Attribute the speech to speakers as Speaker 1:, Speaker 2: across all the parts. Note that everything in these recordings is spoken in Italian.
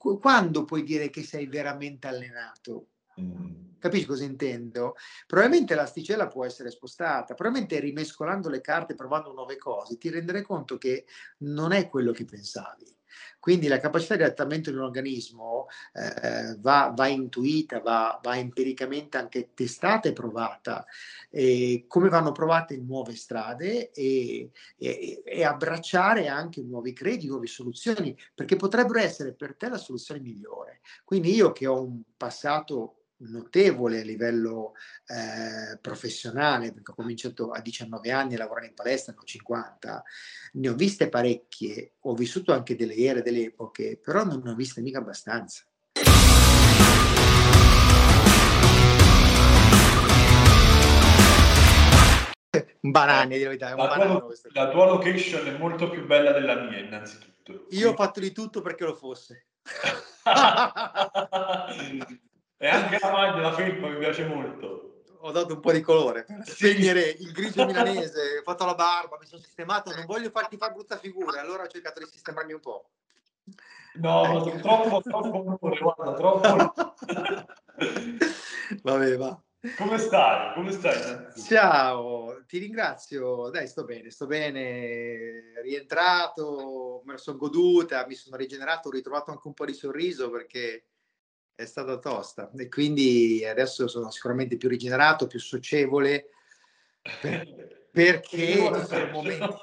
Speaker 1: quando puoi dire che sei veramente allenato? Mm. Capisci cosa intendo? Probabilmente l'asticella può essere spostata, probabilmente rimescolando le carte, provando nuove cose, ti renderai conto che non è quello che pensavi. Quindi la capacità di adattamento di un organismo eh, va, va, intuita, va, va, empiricamente anche testata e provata, e come vanno provate nuove strade e, e, e abbracciare anche nuovi credi, nuove soluzioni, perché potrebbero essere per te la soluzione migliore. Quindi io che ho un passato notevole a livello eh, professionale, perché ho cominciato a 19 anni a lavorare in palestra, ne ho 50, ne ho viste parecchie, ho vissuto anche delle ere, delle epoche, però non ne ho viste mica abbastanza. Un banane, di verità.
Speaker 2: La, tua, la tua location è molto più bella della mia, innanzitutto.
Speaker 1: Io ho fatto di tutto perché lo fosse.
Speaker 2: E anche la maglia, la felpa mi piace molto.
Speaker 1: Ho dato un po' di colore per spegnere il grigio milanese, ho fatto la barba, mi sono sistemato, non voglio farti fare brutta figura, allora ho cercato di sistemarmi un po'.
Speaker 2: No, ma sono troppo, troppo guarda, troppo.
Speaker 1: Vabbè, va.
Speaker 2: Come stai? Come stai?
Speaker 1: Ciao, ti ringrazio. Dai, sto bene, sto bene. Rientrato, me la sono goduta, mi sono rigenerato, ho ritrovato anche un po' di sorriso perché è stata tosta e quindi adesso sono sicuramente più rigenerato, più socievole per, perché, momenti,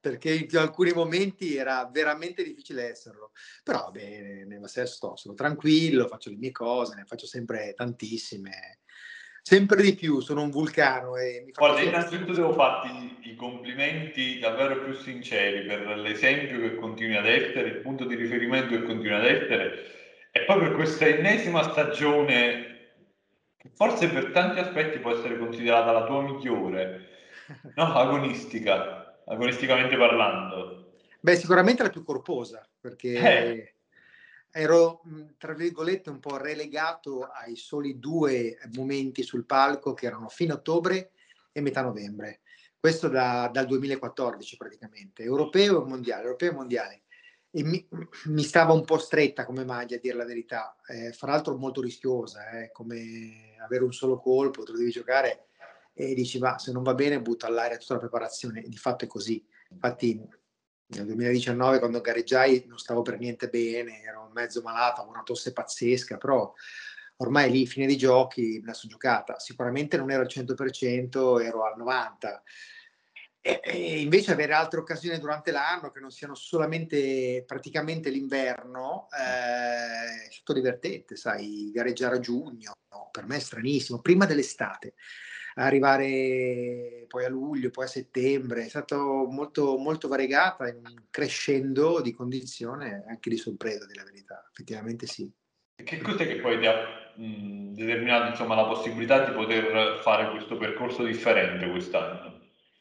Speaker 1: perché in alcuni momenti era veramente difficile esserlo. Però bene, nel senso sono tranquillo, faccio le mie cose, ne faccio sempre tantissime. Sempre di più, sono un vulcano e
Speaker 2: mi Guarda, innanzitutto devo farti i complimenti davvero più sinceri per l'esempio che continui ad essere, il punto di riferimento che continui ad essere e poi per questa ennesima stagione, che forse per tanti aspetti può essere considerata la tua migliore, no? agonistica, agonisticamente parlando.
Speaker 1: Beh, sicuramente la più corposa, perché eh. ero, tra virgolette, un po' relegato ai soli due momenti sul palco che erano fine ottobre e metà novembre. Questo da, dal 2014 praticamente, europeo e mondiale, europeo e mondiale e mi, mi, stava un po' stretta come maglia, a dire la verità. Eh, fra l'altro molto rischiosa, eh, come avere un solo colpo, te lo devi giocare e dici va, se non va bene butta all'aria tutta la preparazione. Di fatto è così. Infatti nel 2019 quando gareggiai non stavo per niente bene, ero mezzo malato, avevo una tosse pazzesca, però ormai lì, fine dei giochi, me la sono giocata. Sicuramente non ero al 100%, ero al 90%. E, e invece avere altre occasioni durante l'anno che non siano solamente praticamente l'inverno eh, è tutto divertente, sai, gareggiare a giugno, no, per me è stranissimo, prima dell'estate, arrivare poi a luglio, poi a settembre, è stato molto, molto variegata, crescendo di condizione anche di sorpresa, della verità, effettivamente sì.
Speaker 2: Che cos'è che poi ti ha mh, determinato insomma, la possibilità di poter fare questo percorso differente quest'anno?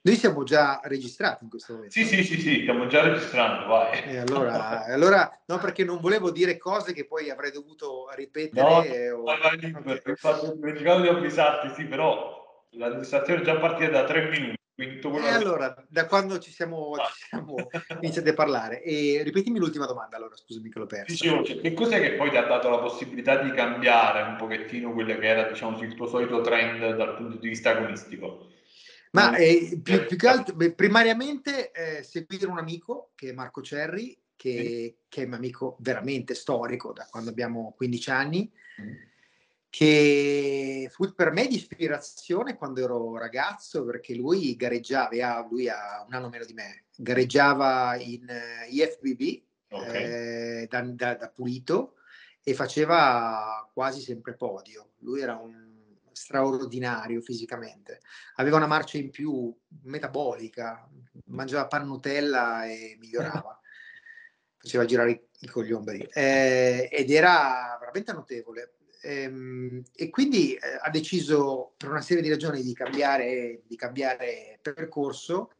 Speaker 1: Noi siamo già registrati in questo momento.
Speaker 2: Sì, sì, sì, sì, stiamo già registrando, vai.
Speaker 1: E allora, allora, no, perché non volevo dire cose che poi avrei dovuto ripetere.
Speaker 2: No, o... vai, vai, okay. infatti dimenticato di avvisarti, sì, però la registrazione è già partita da tre minuti.
Speaker 1: E allora, da quando ci siamo, ah. ci siamo iniziati a parlare? E ripetimi l'ultima domanda, allora, scusami che l'ho persa.
Speaker 2: Dicevo, cioè, che cos'è che poi ti ha dato la possibilità di cambiare un pochettino quello che era, diciamo, il tuo solito trend dal punto di vista agonistico?
Speaker 1: Ma eh, più, più, che altro, beh, primariamente eh, seguire un amico che è Marco Cerri, che, che, è un amico veramente storico da quando abbiamo 15 anni, mm. che fu per me di ispirazione quando ero ragazzo, perché lui gareggiava, lui ha un anno meno di me, gareggiava in uh, IFBB okay. eh, da, da, da pulito e faceva quasi sempre podio. Lui era un straordinario fisicamente. Aveva una marcia in più metabolica, mangiava pan Nutella e migliorava. Faceva girare i cogliombri eh, ed era veramente notevole. Ehm, e quindi eh, ha deciso per una serie di ragioni di cambiare, di cambiare percorso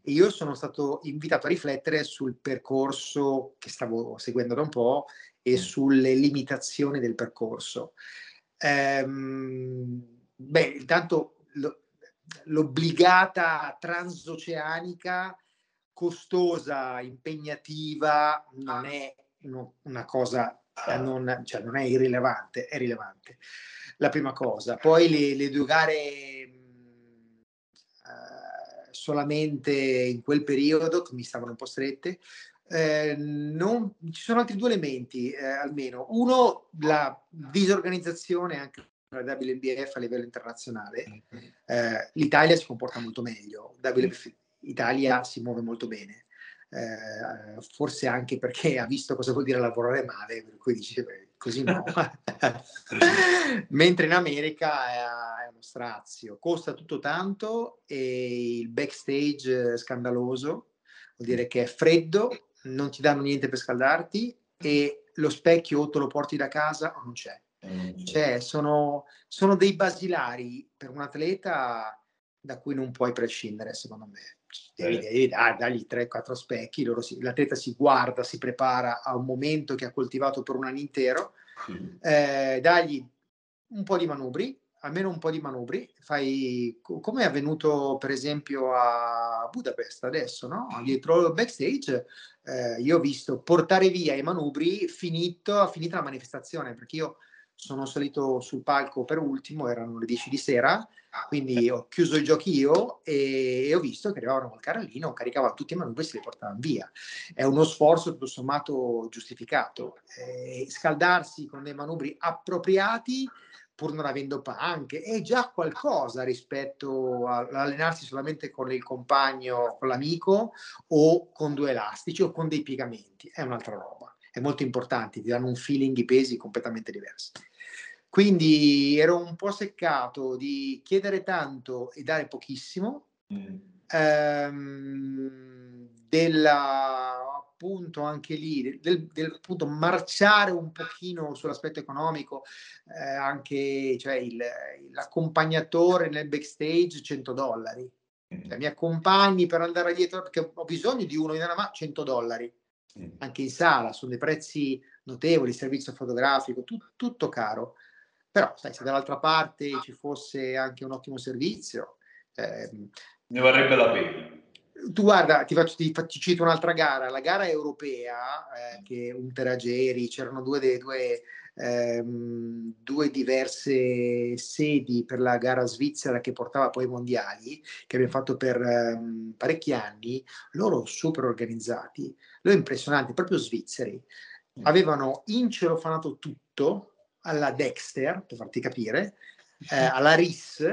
Speaker 1: e io sono stato invitato a riflettere sul percorso che stavo seguendo da un po' e sulle limitazioni del percorso. Ehm, beh, intanto lo, l'obbligata transoceanica costosa, impegnativa, non è una cosa non, cioè non è irrilevante, è rilevante. La prima cosa. Poi le, le due gare uh, solamente in quel periodo, che mi stavano un po' strette, eh, non, ci sono altri due elementi eh, almeno. Uno, la disorganizzazione anche della WNBF a livello internazionale. Eh, L'Italia si comporta molto meglio, WNBF Italia si muove molto bene. Eh, forse anche perché ha visto cosa vuol dire lavorare male, per cui dice beh, così no. Mentre in America è, è, uno strazio, costa tutto tanto e il backstage è scandaloso, vuol dire che è freddo, non ti danno niente per scaldarti e lo specchio o te lo porti da casa o non c'è. Cioè, sono, sono dei basilari per un atleta da cui non puoi prescindere, secondo me. Devi, devi dar, dargli 3-4 specchi, si, l'atleta si guarda, si prepara a un momento che ha coltivato per un anno intero, eh, dagli un po' di manubri, almeno un po' di manubri, fai come è avvenuto per esempio a Budapest adesso, no? dietro il backstage, eh, io ho visto portare via i manubri finito, finita la manifestazione, perché io sono salito sul palco per ultimo, erano le 10 di sera, quindi ho chiuso i giochi io e, ho visto che arrivavano col carrellino, caricavano tutti i manubri e se li portavano via. È uno sforzo tutto sommato giustificato. Eh, scaldarsi con dei manubri appropriati pur non avendo panche, è già qualcosa rispetto all'allenarsi solamente con il compagno, con l'amico o con due elastici o con dei piegamenti, è un'altra roba è molto importante, ti danno un feeling, i pesi completamente diversi. Quindi ero un po' seccato di chiedere tanto e dare pochissimo, mm. ehm, della appunto anche lì, del, del appunto marciare un pochino sull'aspetto economico, eh, anche cioè il, l'accompagnatore nel backstage 100 dollari. Mm. Cioè, mi accompagni per andare dietro perché ho bisogno di uno in una mano 100 dollari anche in sala, sono dei prezzi notevoli, servizio fotografico, tu, tutto caro. Però, sai, se dall'altra parte ci fosse anche un ottimo servizio...
Speaker 2: Eh, ne varrebbe la pena.
Speaker 1: Tu guarda, ti, faccio, ti, ti cito un'altra gara, la gara europea, eh, che un Terageri, c'erano due, due, ehm, due diverse sedi per la gara svizzera che portava poi ai mondiali, che abbiamo fatto per ehm, parecchi anni, loro super organizzati, loro impressionanti, proprio svizzeri, mm. avevano incelofanato tutto alla Dexter, per farti capire, eh, alla RIS,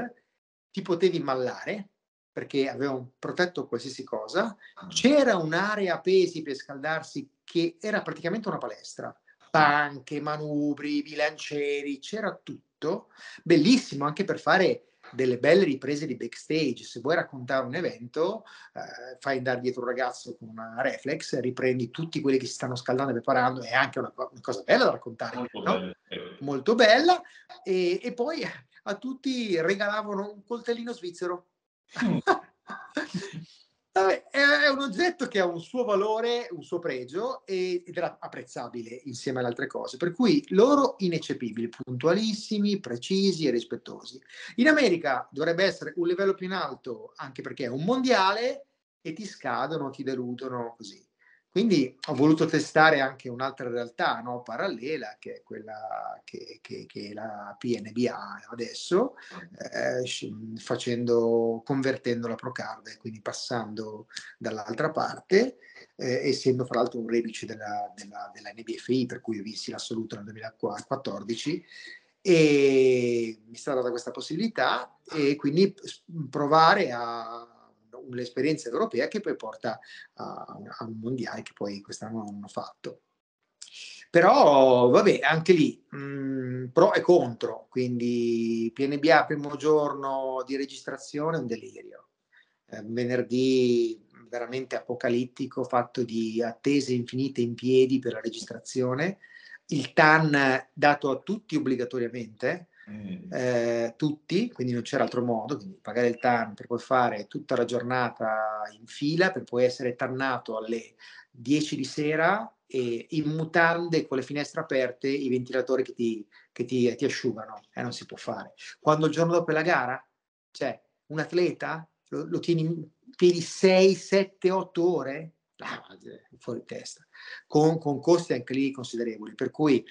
Speaker 1: ti potevi mallare perché avevano protetto qualsiasi cosa, mm. c'era un'area pesi per scaldarsi che era praticamente una palestra, panche, manubri, bilancieri, c'era tutto, bellissimo anche per fare delle belle riprese di backstage. Se vuoi raccontare un evento, eh, fai andare dietro un ragazzo con una reflex, riprendi tutti quelli che si stanno scaldando e preparando, è anche una, una cosa bella da raccontare, molto, no? bella. molto bella. E, e, poi a tutti regalavano un coltellino svizzero. È un oggetto che ha un suo valore, un suo pregio ed era apprezzabile insieme alle altre cose. Per cui loro ineccepibili, puntualissimi, precisi e rispettosi. In America dovrebbe essere un livello più in alto, anche perché è un mondiale e ti scadono, ti deludono così. Quindi ho voluto testare anche un'altra realtà no, parallela, che è quella che, che, che la PNBA adesso, eh, facendo, convertendo la Procard, quindi passando dall'altra parte, eh, essendo fra l'altro un reduce della, della, della NBFI, per cui ho visto l'assoluto nel 2014, e mi è stata data questa possibilità e quindi provare a l'esperienza europea che poi porta a, a, un mondiale che poi quest'anno non hanno fatto. Però, vabbè, anche lì, mh, mm, pro e contro, quindi PNBA primo giorno di registrazione un delirio. Eh, venerdì veramente apocalittico, fatto di attese infinite in piedi per la registrazione, il TAN dato a tutti obbligatoriamente, Mm. eh, tutti, quindi non c'era altro modo, quindi pagare il TAN per poi fare tutta la giornata in fila, per poi essere tannato alle 10 di sera e in mutande con le finestre aperte i ventilatori che ti, che ti, ti asciugano, eh, non si può fare. Quando il giorno dopo la gara, cioè un atleta lo, lo tieni in piedi 6, 7, 8 ore, ah, fuori testa, con, con costi anche lì considerevoli, per cui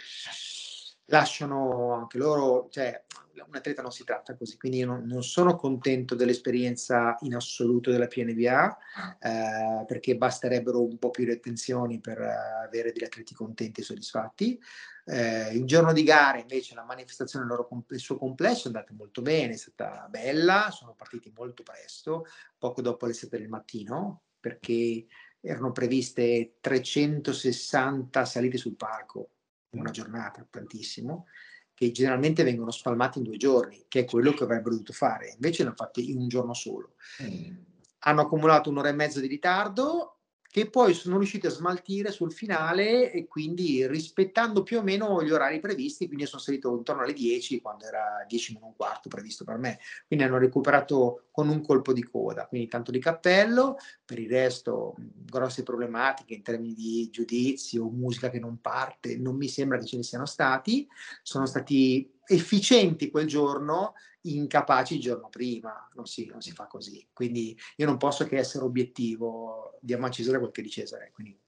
Speaker 1: lasciano anche loro, cioè un atleta non si tratta così, quindi io non, non sono contento dell'esperienza in assoluto della PNVA eh, perché basterebbero un po' più di attenzioni per uh, avere degli atleti contenti e soddisfatti. Eh, il giorno di gara invece la manifestazione loro, nel suo complesso è andata molto bene, è stata bella, sono partiti molto presto, poco dopo le 7 del mattino, perché erano previste 360 salite sul palco una giornata, tantissimo, che generalmente vengono spalmati in due giorni, che è quello che avrebbero dovuto fare. Invece l'hanno fatto in un giorno solo. Mm. Hanno accumulato un'ora e mezza di ritardo che poi sono riusciti a smaltire sul finale e quindi rispettando più o meno gli orari previsti, quindi sono salito intorno alle 10 quando era 10 meno un quarto previsto per me, quindi hanno recuperato con un colpo di coda, quindi tanto di cappello, per il resto grosse problematiche in termini di giudizio, musica che non parte, non mi sembra che ce ne siano stati, sono stati efficienti quel giorno, incapaci il giorno prima, non si, non si fa così. Quindi io non posso che essere obiettivo, diamo a Cesare quel che di Cesare. Quindi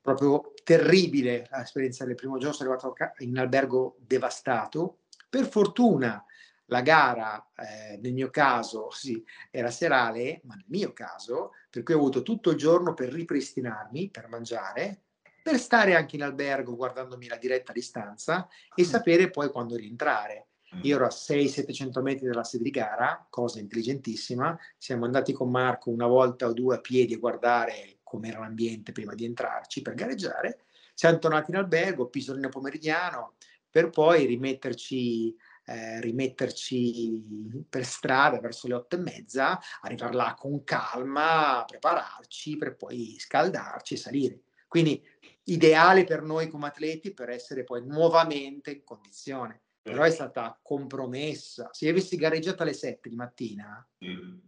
Speaker 1: proprio terribile l'esperienza del primo giorno, sono arrivato in albergo devastato. Per fortuna la gara, eh, nel mio caso, sì, era serale, ma nel mio caso, per cui ho avuto tutto il giorno per ripristinarmi, per mangiare, per stare anche in albergo guardandomi la diretta a distanza e mm. sapere poi quando rientrare. Mm. Io ero a 600-700 metri dalla sede di gara, cosa intelligentissima. Siamo andati con Marco una volta o due a piedi a guardare com'era l'ambiente prima di entrarci per gareggiare. Siamo tornati in albergo, pisolino pomeridiano, per poi rimetterci, eh, rimetterci per strada verso le otto e mezza, arrivare là con calma, prepararci per poi scaldarci e salire. Quindi ideale per noi come atleti per essere poi nuovamente in condizione. Però è stata compromessa. Se io avessi gareggiato alle 7 di mattina, mm.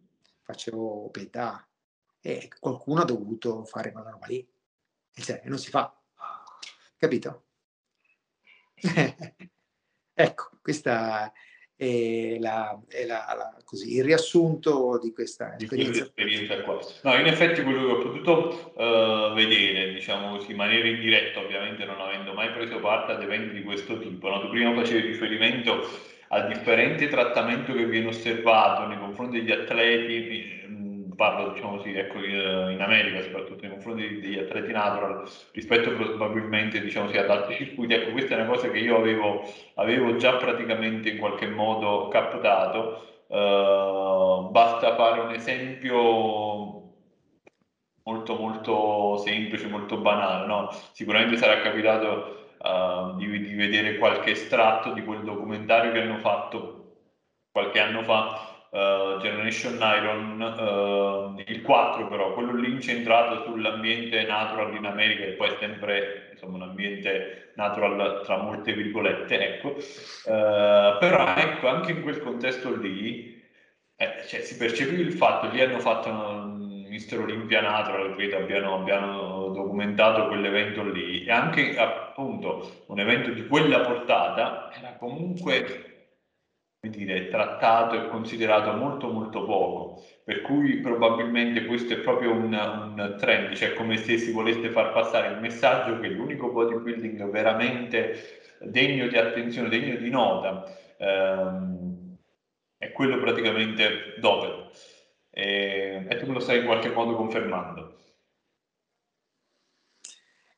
Speaker 1: facevo pietà. E qualcuno ha dovuto fare quella roba lì. E cioè, non si fa. Capito? ecco, questa e la, e la, la, così, il riassunto di questa
Speaker 2: di esperienza. esperienza qua. No, in effetti quello che ho potuto uh, vedere, diciamo così, in maniera indiretta, ovviamente non avendo mai preso parte ad eventi di questo tipo, no? tu prima facevi riferimento al differente trattamento che viene osservato nei confronti degli atleti parlo diciamo così, ecco, in America, soprattutto nei confronti degli atleti natural, rispetto probabilmente diciamo così, ad altri circuiti, ecco questa è una cosa che io avevo, avevo già praticamente in qualche modo captato. Uh, basta fare un esempio molto molto semplice, molto banale, no? Sicuramente sarà capitato uh, di, di vedere qualche estratto di quel documentario che hanno fatto qualche anno fa uh, Generation Iron, uh, il 4 però, quello lì incentrato sull'ambiente natural in America, che poi è sempre insomma, un ambiente natural tra molte virgolette, ecco. Uh, però ecco, anche in quel contesto lì eh, cioè, si percepiva il fatto, lì hanno fatto un Mister Olympia Natural, credo abbiano, abbiano documentato quell'evento lì e anche appunto un evento di quella portata era comunque dire, trattato e considerato molto molto poco, per cui probabilmente questo è proprio un, un, trend, cioè come se si volesse far passare il messaggio che l'unico bodybuilding veramente degno di attenzione, degno di nota, ehm, è quello praticamente doppio. E, e tu me lo stai in qualche modo confermando.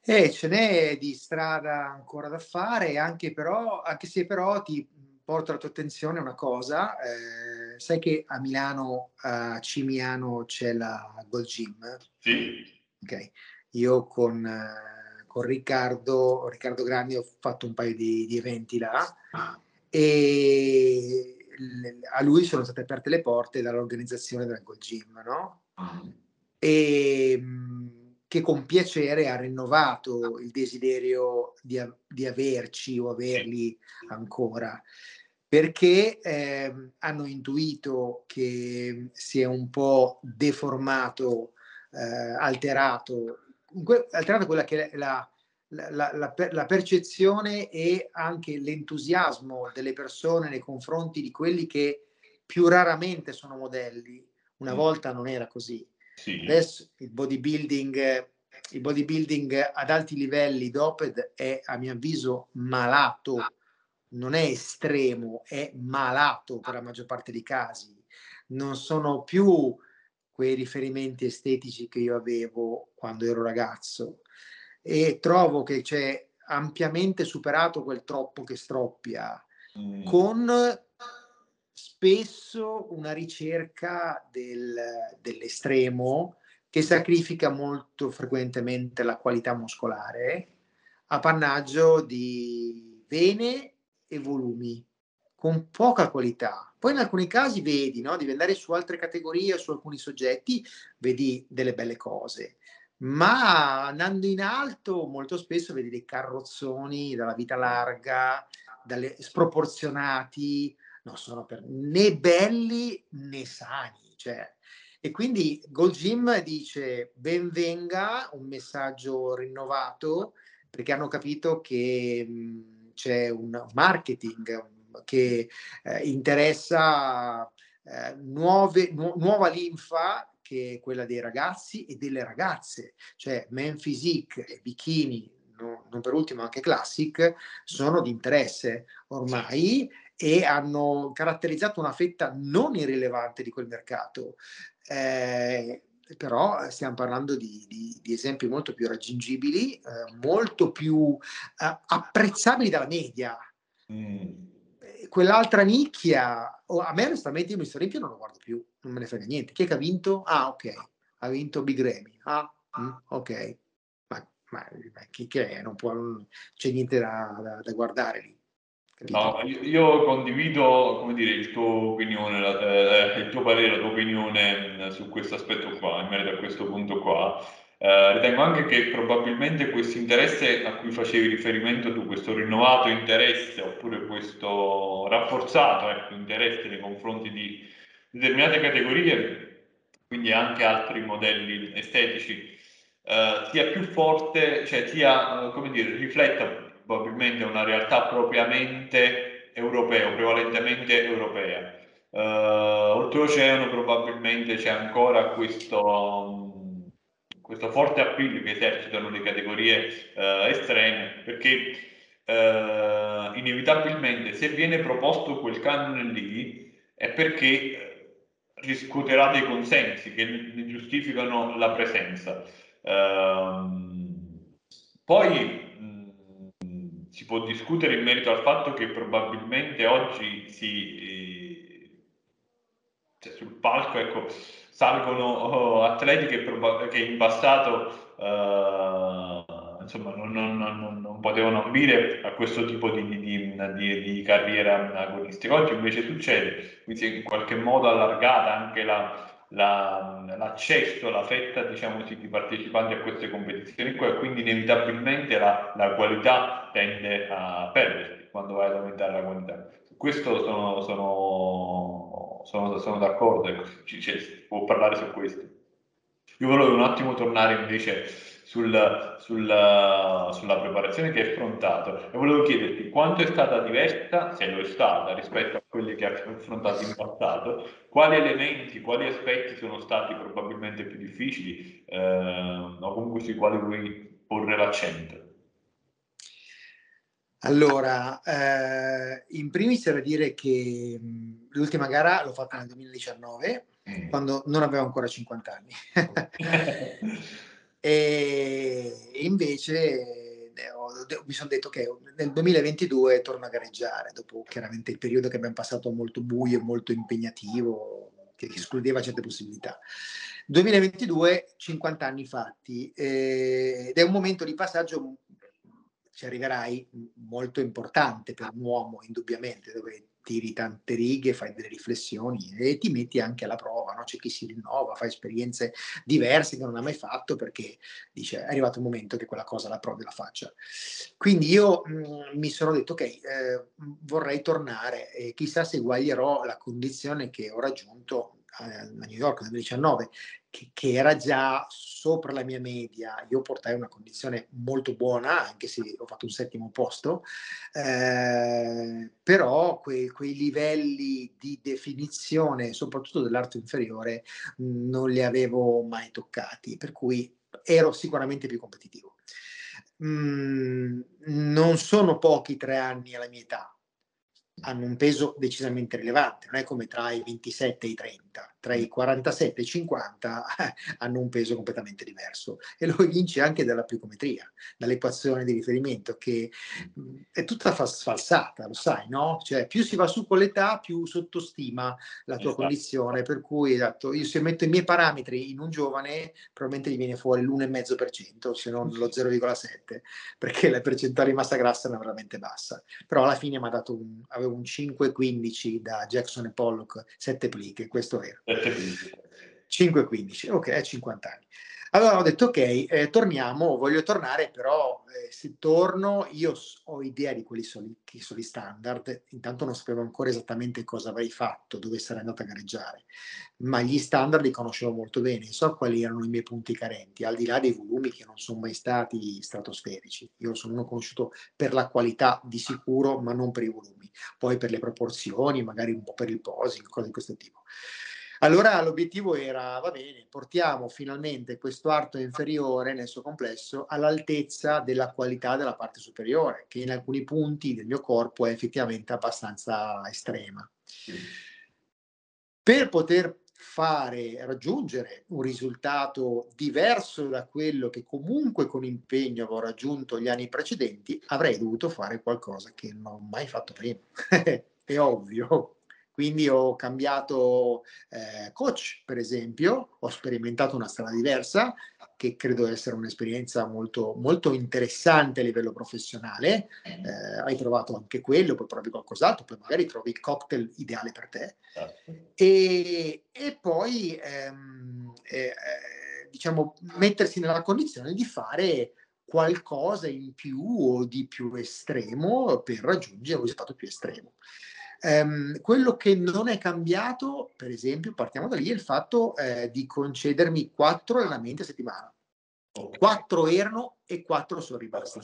Speaker 1: Eh, ce n'è di strada ancora da fare, anche, però, anche se però ti porto alla tua attenzione una cosa, eh, sai che a Milano, a Cimiano c'è la Gold Gym?
Speaker 2: Sì.
Speaker 1: Ok, io con, eh, con Riccardo, Riccardo Grandi ho fatto un paio di, di eventi là e a lui sono state aperte le porte dall'organizzazione della Gold Gym, no? E mm, che con piacere ha rinnovato il desiderio di, di averci o averli ancora perché eh, hanno intuito che si è un po' deformato, eh, alterato, alterato quella che è la, la, la, la, percezione e anche l'entusiasmo delle persone nei confronti di quelli che più raramente sono modelli. Una mm. volta non era così. Sì. Adesso il bodybuilding, il bodybuilding ad alti livelli doped è a mio avviso malato, non è estremo, è malato per la maggior parte dei casi. Non sono più quei riferimenti estetici che io avevo quando ero ragazzo e trovo che c'è ampiamente superato quel troppo che stroppia mm. con spesso una ricerca del, dell'estremo che sacrifica molto frequentemente la qualità muscolare a pannaggio di vene e volumi con poca qualità. Poi in alcuni casi vedi, no, devi andare su altre categorie, su alcuni soggetti, vedi delle belle cose. Ma andando in alto, molto spesso vedi dei carrozzoni dalla vita larga, dalle, sproporzionati, non sono per, né belli né sani. Cioè. E quindi Gold Gym dice ben venga un messaggio rinnovato perché hanno capito che mh, c'è un marketing che eh, interessa eh, nuove, nu- nuova linfa che è quella dei ragazzi e delle ragazze, cioè Men Physique e Bikini, no, non per ultimo anche Classic, sono di interesse ormai e hanno caratterizzato una fetta non irrilevante di quel mercato. Eh, però stiamo parlando di, di, di, esempi molto più raggiungibili, eh, molto più eh, apprezzabili dalla media. Mm. Quell'altra nicchia, oh, a me onestamente io Mister Olimpia non lo guardo più, non me ne frega niente. Chi è che ha vinto? Ah, ok, ha vinto Big Remy. Ah, mm, ok. Ma, ma, ma, chi che è? Non, può, non c'è niente da, da, da guardare lì.
Speaker 2: No, io condivido come dire, il tuo opinione, eh, il tuo parere, la tua opinione mm, su questo aspetto qua, in merito a questo punto qua. Eh, ritengo anche che probabilmente questo interesse a cui facevi riferimento tu, questo rinnovato interesse oppure questo rafforzato ecco, interesse nei confronti di determinate categorie, quindi anche altri modelli estetici, eh, sia più forte, cioè sia, eh, come dire, rifletta probabilmente una realtà propriamente europea, prevalentemente europea. Uh, oltreoceano probabilmente c'è ancora questo, um, questo forte appiglio che esercitano le categorie uh, estreme perché uh, inevitabilmente se viene proposto quel canone lì è perché riscuoterà dei consensi che ne giustificano la presenza. Ehm, poi si può discutere in merito al fatto che probabilmente oggi si, eh, cioè sul palco ecco, salgono oh, atleti che, che, in passato eh, insomma, non, non, non, non, potevano ambire a questo tipo di, di, di, di, carriera agonistica. Oggi invece succede, quindi in qualche modo allargata anche la, la, l'accesso, la fetta diciamo, di partecipanti a queste competizioni qua quindi inevitabilmente la, la qualità tende a perdersi quando vai ad aumentare la qualità. Su questo sono, sono, sono, sono d'accordo, ci, cioè, si può parlare su questo. Io volevo un attimo tornare invece sul, sul, sulla preparazione che hai affrontato e volevo chiederti quanto è stata diversa, se lo è stata, rispetto a quelle che hai affrontato in passato, quali elementi, quali aspetti sono stati probabilmente più difficili eh, o comunque sui quali vuoi porre l'accento.
Speaker 1: Allora, eh, in primis da dire che mh, l'ultima gara l'ho fatta nel 2019, mm. quando non avevo ancora 50 anni. E invece eh, mi sono detto che nel 2022 torno a gareggiare, dopo chiaramente il periodo che abbiamo passato molto buio e molto impegnativo, che escludeva certe possibilità. 2022, 50 anni fatti, eh, ed è un momento di passaggio, ci arriverai, molto importante per un uomo, indubbiamente, dove tiri tante righe, fai delle riflessioni e ti metti anche alla prova, no? c'è chi si rinnova, fa esperienze diverse che non ha mai fatto perché dice è arrivato il momento che quella cosa la provi e la faccia. Quindi io mh, mm, mi sono detto ok, eh, vorrei tornare e chissà se eguaglierò la condizione che ho raggiunto a New York nel 2019 che, che, era già sopra la mia media. Io portai una condizione molto buona, anche se ho fatto un settimo posto, eh, però que, quei livelli di definizione, soprattutto dell'arte inferiore, non li avevo mai toccati, per cui ero sicuramente più competitivo. Mm, non sono pochi tre anni alla mia età, hanno un peso decisamente rilevante, non è come tra i 27 e i 30, tra i 47 e i 50 hanno un peso completamente diverso e lo evince anche dalla plicometria, dall'equazione di riferimento che è tutta falsata, lo sai, no? Cioè più si va su con l'età, più sottostima la tua esatto. condizione, per cui esatto, io se metto i miei parametri in un giovane probabilmente gli viene fuori l'1,5%, se non lo 0,7%, perché la percentuale di massa grassa è veramente bassa, però alla fine mi ha dato un, avevo un 5,15 da Jackson e Pollock, 7 pliche, questo era. 5,15, ok, 50 anni. Allora ho detto ok, eh, torniamo, voglio tornare, però eh, se torno io ho idea di quelli sono, sono i standard, intanto non sapevo ancora esattamente cosa avrei fatto, dove sarei andato a gareggiare, ma gli standard li conoscevo molto bene, so quali erano i miei punti carenti, al di là dei volumi che non sono mai stati stratosferici. Io sono uno conosciuto per la qualità di sicuro, ma non per i volumi, poi per le proporzioni, magari un po' per il posing, cose di questo tipo. Allora l'obiettivo era, va bene, portiamo finalmente questo arto inferiore nel suo complesso all'altezza della qualità della parte superiore, che in alcuni punti del mio corpo è effettivamente abbastanza estrema. Per poter fare, raggiungere un risultato diverso da quello che comunque con impegno avevo raggiunto gli anni precedenti, avrei dovuto fare qualcosa che non ho mai fatto prima. è ovvio. Quindi ho cambiato eh, coach, per esempio, ho sperimentato una strada diversa, che credo essere un'esperienza molto, molto interessante a livello professionale. Eh, hai trovato anche quello, poi provi qualcos'altro, poi magari trovi il cocktail ideale per te. Certo. E, e poi, ehm, eh, diciamo, mettersi nella condizione di fare qualcosa in più o di più estremo per raggiungere un risultato più estremo. Um, quello che non è cambiato, per esempio, partiamo da lì, è il fatto eh, di concedermi quattro allenamenti a settimana. Quattro erano e quattro sono rimasti.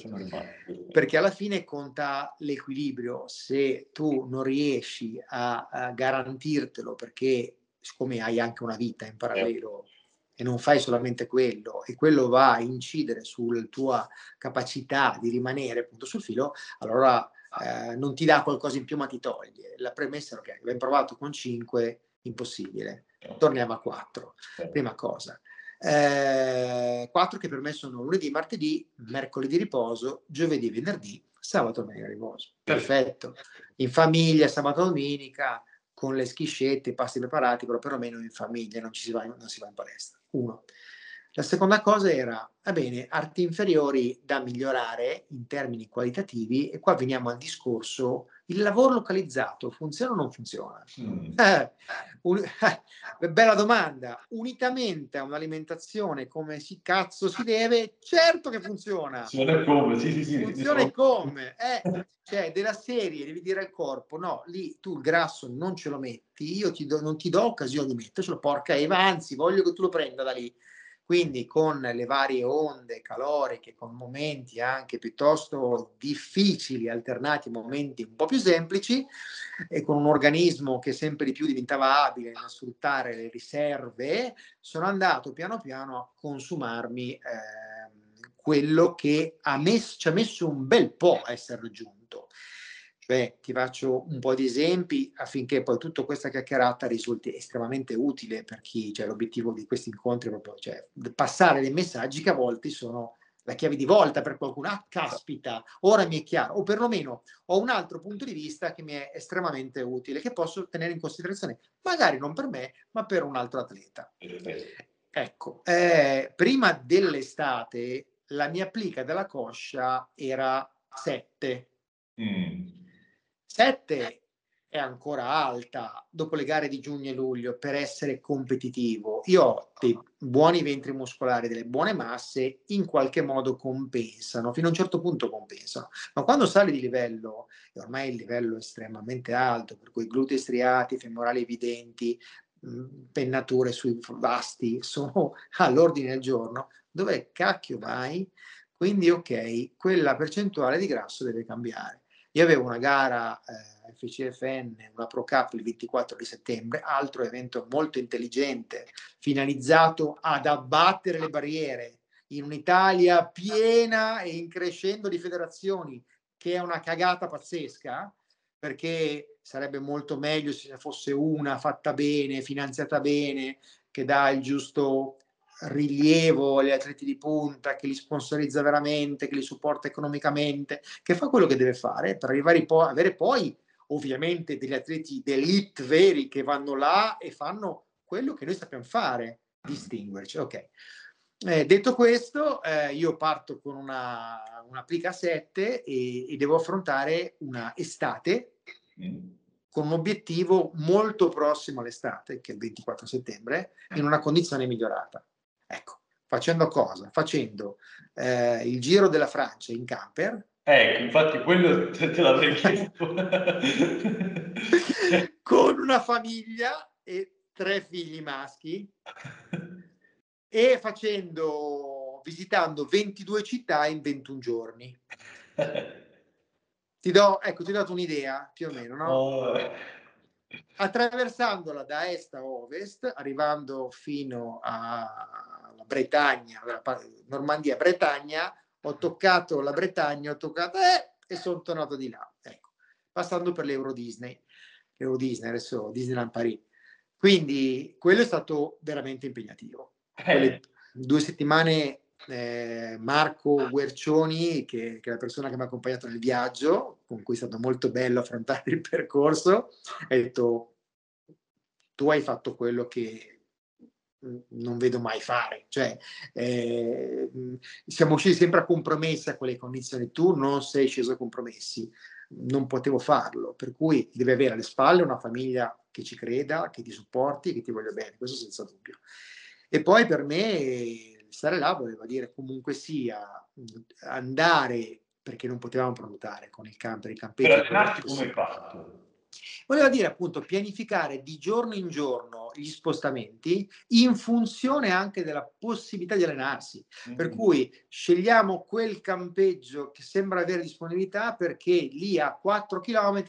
Speaker 1: Perché alla fine conta l'equilibrio. Se tu non riesci a, a garantirtelo, perché siccome hai anche una vita in parallelo e non fai solamente quello, e quello va a incidere sulla tua capacità di rimanere appunto sul filo, allora eh, non ti dà qualcosa in più ma ti toglie. La premessa è ok, abbiamo provato con 5, impossibile, torniamo a 4. Prima cosa. Eh, 4 che per me sono lunedì, martedì, mercoledì riposo, giovedì, venerdì, sabato, domenica riposo. Perfetto. In famiglia, sabato, domenica, con le schiscette, i pasti preparati, però perlomeno in famiglia, non, ci si va, non si va in palestra. Uno. La seconda cosa era, va bene, arti inferiori da migliorare in termini qualitativi e qua veniamo al discorso, il lavoro localizzato funziona o non funziona? Mm. Eh, un, eh, bella domanda, unitamente a un'alimentazione come si cazzo si deve, certo che funziona.
Speaker 2: Funziona come, sì, sì, sì.
Speaker 1: Funziona sì, come, eh, cioè della serie devi dire al corpo, no, lì tu il grasso non ce lo metti, io ti do, non ti do occasione di mettercelo, porca Eva, anzi voglio che tu lo prenda da lì quindi con le varie onde caloriche, con momenti anche piuttosto difficili, alternati momenti un po' più semplici, e con un organismo che sempre di più diventava abile a sfruttare le riserve, sono andato piano piano a consumarmi eh, quello che ha messo, ci ha messo un bel po' a essere raggiunto. Beh, ti faccio un po' di esempi affinché poi tutta questa chiacchierata risulti estremamente utile per chi, cioè l'obiettivo di questi incontri è proprio cioè, passare dei messaggi che a volte sono la chiave di volta per qualcuno, ah caspita, ora mi è chiaro, o perlomeno ho un altro punto di vista che mi è estremamente utile, che posso tenere in considerazione, magari non per me, ma per un altro atleta. Ecco, eh, prima dell'estate la mia plica della coscia era 7. Mm. 7 è ancora alta dopo le gare di giugno e luglio per essere competitivo. Io ho dei buoni ventri muscolari, delle buone masse, in qualche modo compensano, fino a un certo punto compensano. Ma quando sali di livello, e ormai il livello è estremamente alto, per cui glutei striati, femorali evidenti, pennature sui vasti sono all'ordine del giorno, dove cacchio vai? Quindi ok, quella percentuale di grasso deve cambiare. Io avevo una gara eh, FCFN, una Pro Cup il 24 di settembre, altro evento molto intelligente, finalizzato ad abbattere le barriere in un'Italia piena e in crescendo di federazioni, che è una cagata pazzesca, perché sarebbe molto meglio se ne fosse una fatta bene, finanziata bene, che dà il giusto rilievo agli atleti di punta, che li sponsorizza veramente, che li supporta economicamente, che fa quello che deve fare per arrivare poi, avere poi ovviamente degli atleti d'elite veri che vanno là e fanno quello che noi sappiamo fare, distinguerci. Ok. Eh, detto questo, eh, io parto con una, una plica 7 e, e, devo affrontare una estate con un obiettivo molto prossimo all'estate, che è il 24 settembre, in una condizione migliorata. Ecco, facendo cosa? Facendo eh, il giro della Francia in camper.
Speaker 2: Ecco, infatti quello te, te l'avrei chiesto.
Speaker 1: con una famiglia e tre figli maschi e facendo, visitando 22 città in 21 giorni. Ti do, ecco, ti ho dato un'idea più o meno, no? Oh. Attraversandola da est a ovest, arrivando fino alla Bretagna, Normandia, Bretagna, ho toccato la Bretagna, ho toccato eh, e sono tornato di là. Ecco, passando per l'Euro Disney, l'Euro Disney, adesso Disneyland Paris. Quindi quello è stato veramente impegnativo. Quelle due settimane eh, Marco Guercioni, che, che, è la persona che mi ha accompagnato nel viaggio, con cui è stato molto bello affrontare il percorso, ha detto, tu hai fatto quello che non vedo mai fare, cioè eh, siamo usciti sempre a compromessi a quelle condizioni, tu non sei sceso a compromessi, non potevo farlo, per cui devi avere alle spalle una famiglia che ci creda, che ti supporti, che ti voglia bene, questo senza dubbio. E poi per me stare là voleva dire comunque sia andare, perché non potevamo prenotare con il camper, il campeggio.
Speaker 2: Per allenarti come fatto?
Speaker 1: Voleva dire appunto pianificare di giorno in giorno gli spostamenti in funzione anche della possibilità di allenarsi. Mm-hmm. Per cui scegliamo quel campeggio che sembra avere disponibilità perché lì a 4 km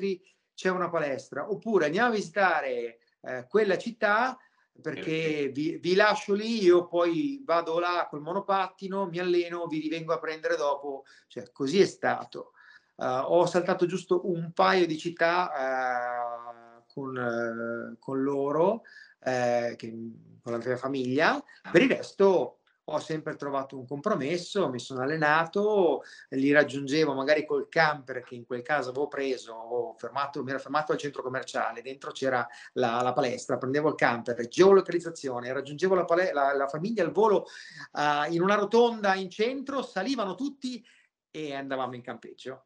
Speaker 1: c'è una palestra, oppure andiamo a visitare eh, quella città perché vi, vi, lascio lì, io poi vado là col monopattino, mi alleno, vi rivengo a prendere dopo, cioè così è stato. Uh, ho saltato giusto un paio di città uh, con, uh, con, loro, che, con la mia famiglia, per il resto ho sempre trovato un compromesso, mi sono allenato, li raggiungevo magari col camper che in quel caso avevo preso, fermato, mi ero fermato al centro commerciale, dentro c'era la, la palestra, prendevo il camper, geolocalizzazione, raggiungevo la, pale- la, la famiglia al volo uh, in una rotonda in centro, salivano tutti e andavamo in campeggio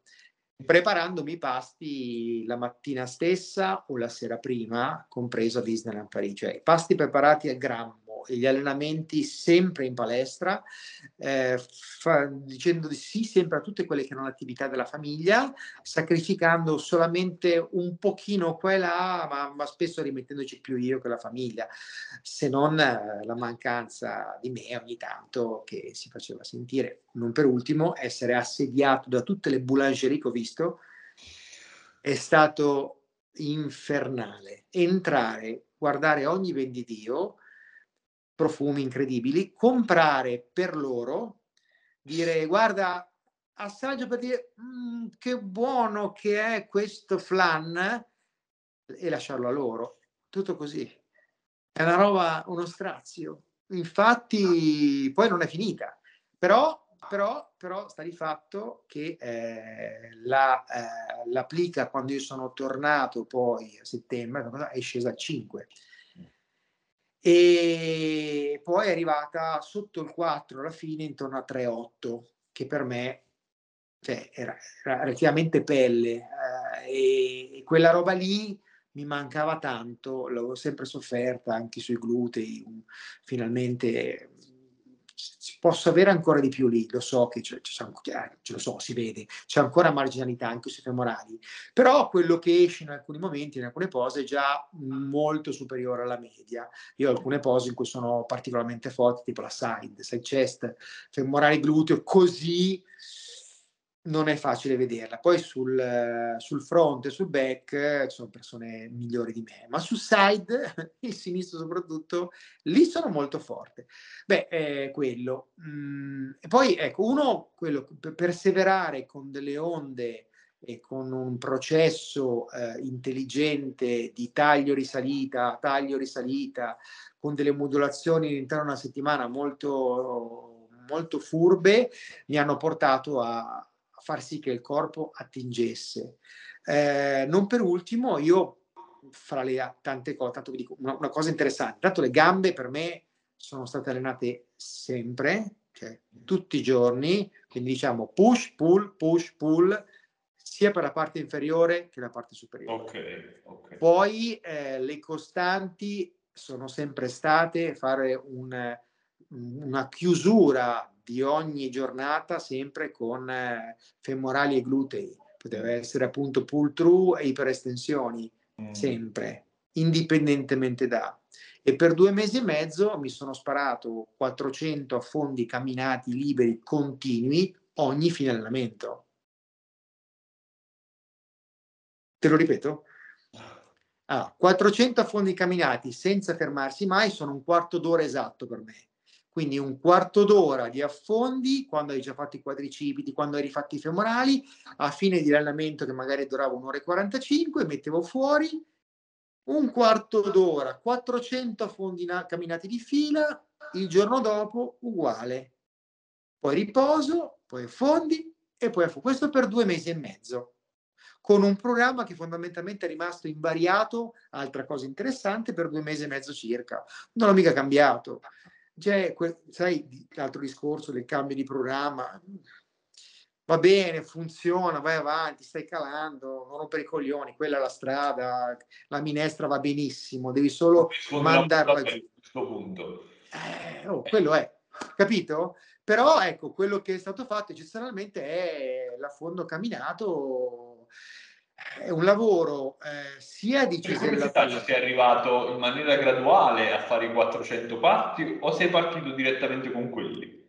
Speaker 1: preparandomi i pasti la mattina stessa o la sera prima, compreso a Disneyland Parigi, cioè pasti preparati a grammo gli allenamenti sempre in palestra, eh, fa, dicendo di sì sempre a tutte quelle che erano attività della famiglia, sacrificando solamente un pochino qua e là, ma, ma spesso rimettendoci più io che la famiglia, se non eh, la mancanza di me ogni tanto che si faceva sentire. Non per ultimo, essere assediato da tutte le boulangerie che ho visto è stato infernale. Entrare, guardare ogni vendidio, profumi incredibili, comprare per loro, dire guarda, assaggio per dire mm, che buono che è questo flan e lasciarlo a loro. Tutto così. È una roba, uno strazio. Infatti poi non è finita, però, però, però sta di fatto che eh, la, eh, l'applica quando io sono tornato poi a settembre è scesa a 5 e poi è arrivata sotto il 4 alla fine intorno a 3,8 che per me cioè, era, era, relativamente pelle eh, e, quella roba lì mi mancava tanto, l'avevo sempre sofferta anche sui glutei, finalmente posso avere ancora di più lì, lo so che c'è, c'è, ce lo so, si vede, c'è ancora marginalità anche sui femorali, però quello che esce in alcuni momenti, in alcune pose, è già molto superiore alla media. Io ho alcune pose in cui sono particolarmente forti, tipo la side, side chest, femorale gluteo, così non è facile vederla. Poi sul, sul front sul back ci sono persone migliori di me, ma sul side, il sinistro soprattutto, lì sono molto forte. Beh, è quello. Mm, e poi ecco, uno, quello, per perseverare con delle onde e con un processo eh, intelligente di taglio-risalita, taglio-risalita, con delle modulazioni all'interno di una settimana molto, molto furbe, mi hanno portato a, far sì che il corpo attingesse. Eh, non per ultimo, io fra le tante cose, tanto vi dico una, una, cosa interessante, tanto le gambe per me sono state allenate sempre, cioè tutti i giorni, quindi diciamo push, pull, push, pull, sia per la parte inferiore che la parte superiore. Okay, okay. Poi eh, le costanti sono sempre state fare un, una chiusura di ogni giornata sempre con eh, femorali e glutei. Poteva essere appunto pull through e iperestensioni, mm. sempre, indipendentemente da. E per due mesi e mezzo mi sono sparato 400 affondi camminati liberi continui ogni fine allenamento. Te lo ripeto? Ah, 400 affondi camminati senza fermarsi mai sono un quarto d'ora esatto per me. Quindi un quarto d'ora di affondi quando hai già fatto i quadricipiti, quando hai rifatto i femorali, a fine di allenamento che magari durava un'ora e 45, mettevo fuori un quarto d'ora, 400 affondi na- camminati di fila, il giorno dopo uguale. Poi riposo, poi affondi e poi affondi. Questo per due mesi e mezzo con un programma che fondamentalmente è rimasto invariato, altra cosa interessante, per due mesi e mezzo circa. Non l'ho mica cambiato. C'è, sai, l'altro discorso del cambio di programma, va bene, funziona, vai avanti, stai calando, non rompere i coglioni, quella è la strada, la minestra va benissimo, devi solo mandarla giù. questo punto. Eh, oh, quello è, capito? Però ecco, quello che è stato fatto eccezionalmente è l'affondo camminato è un lavoro eh, sia di
Speaker 2: cesellatura. Sei arrivato in maniera graduale a fare i 400 parti o sei partito direttamente con quelli?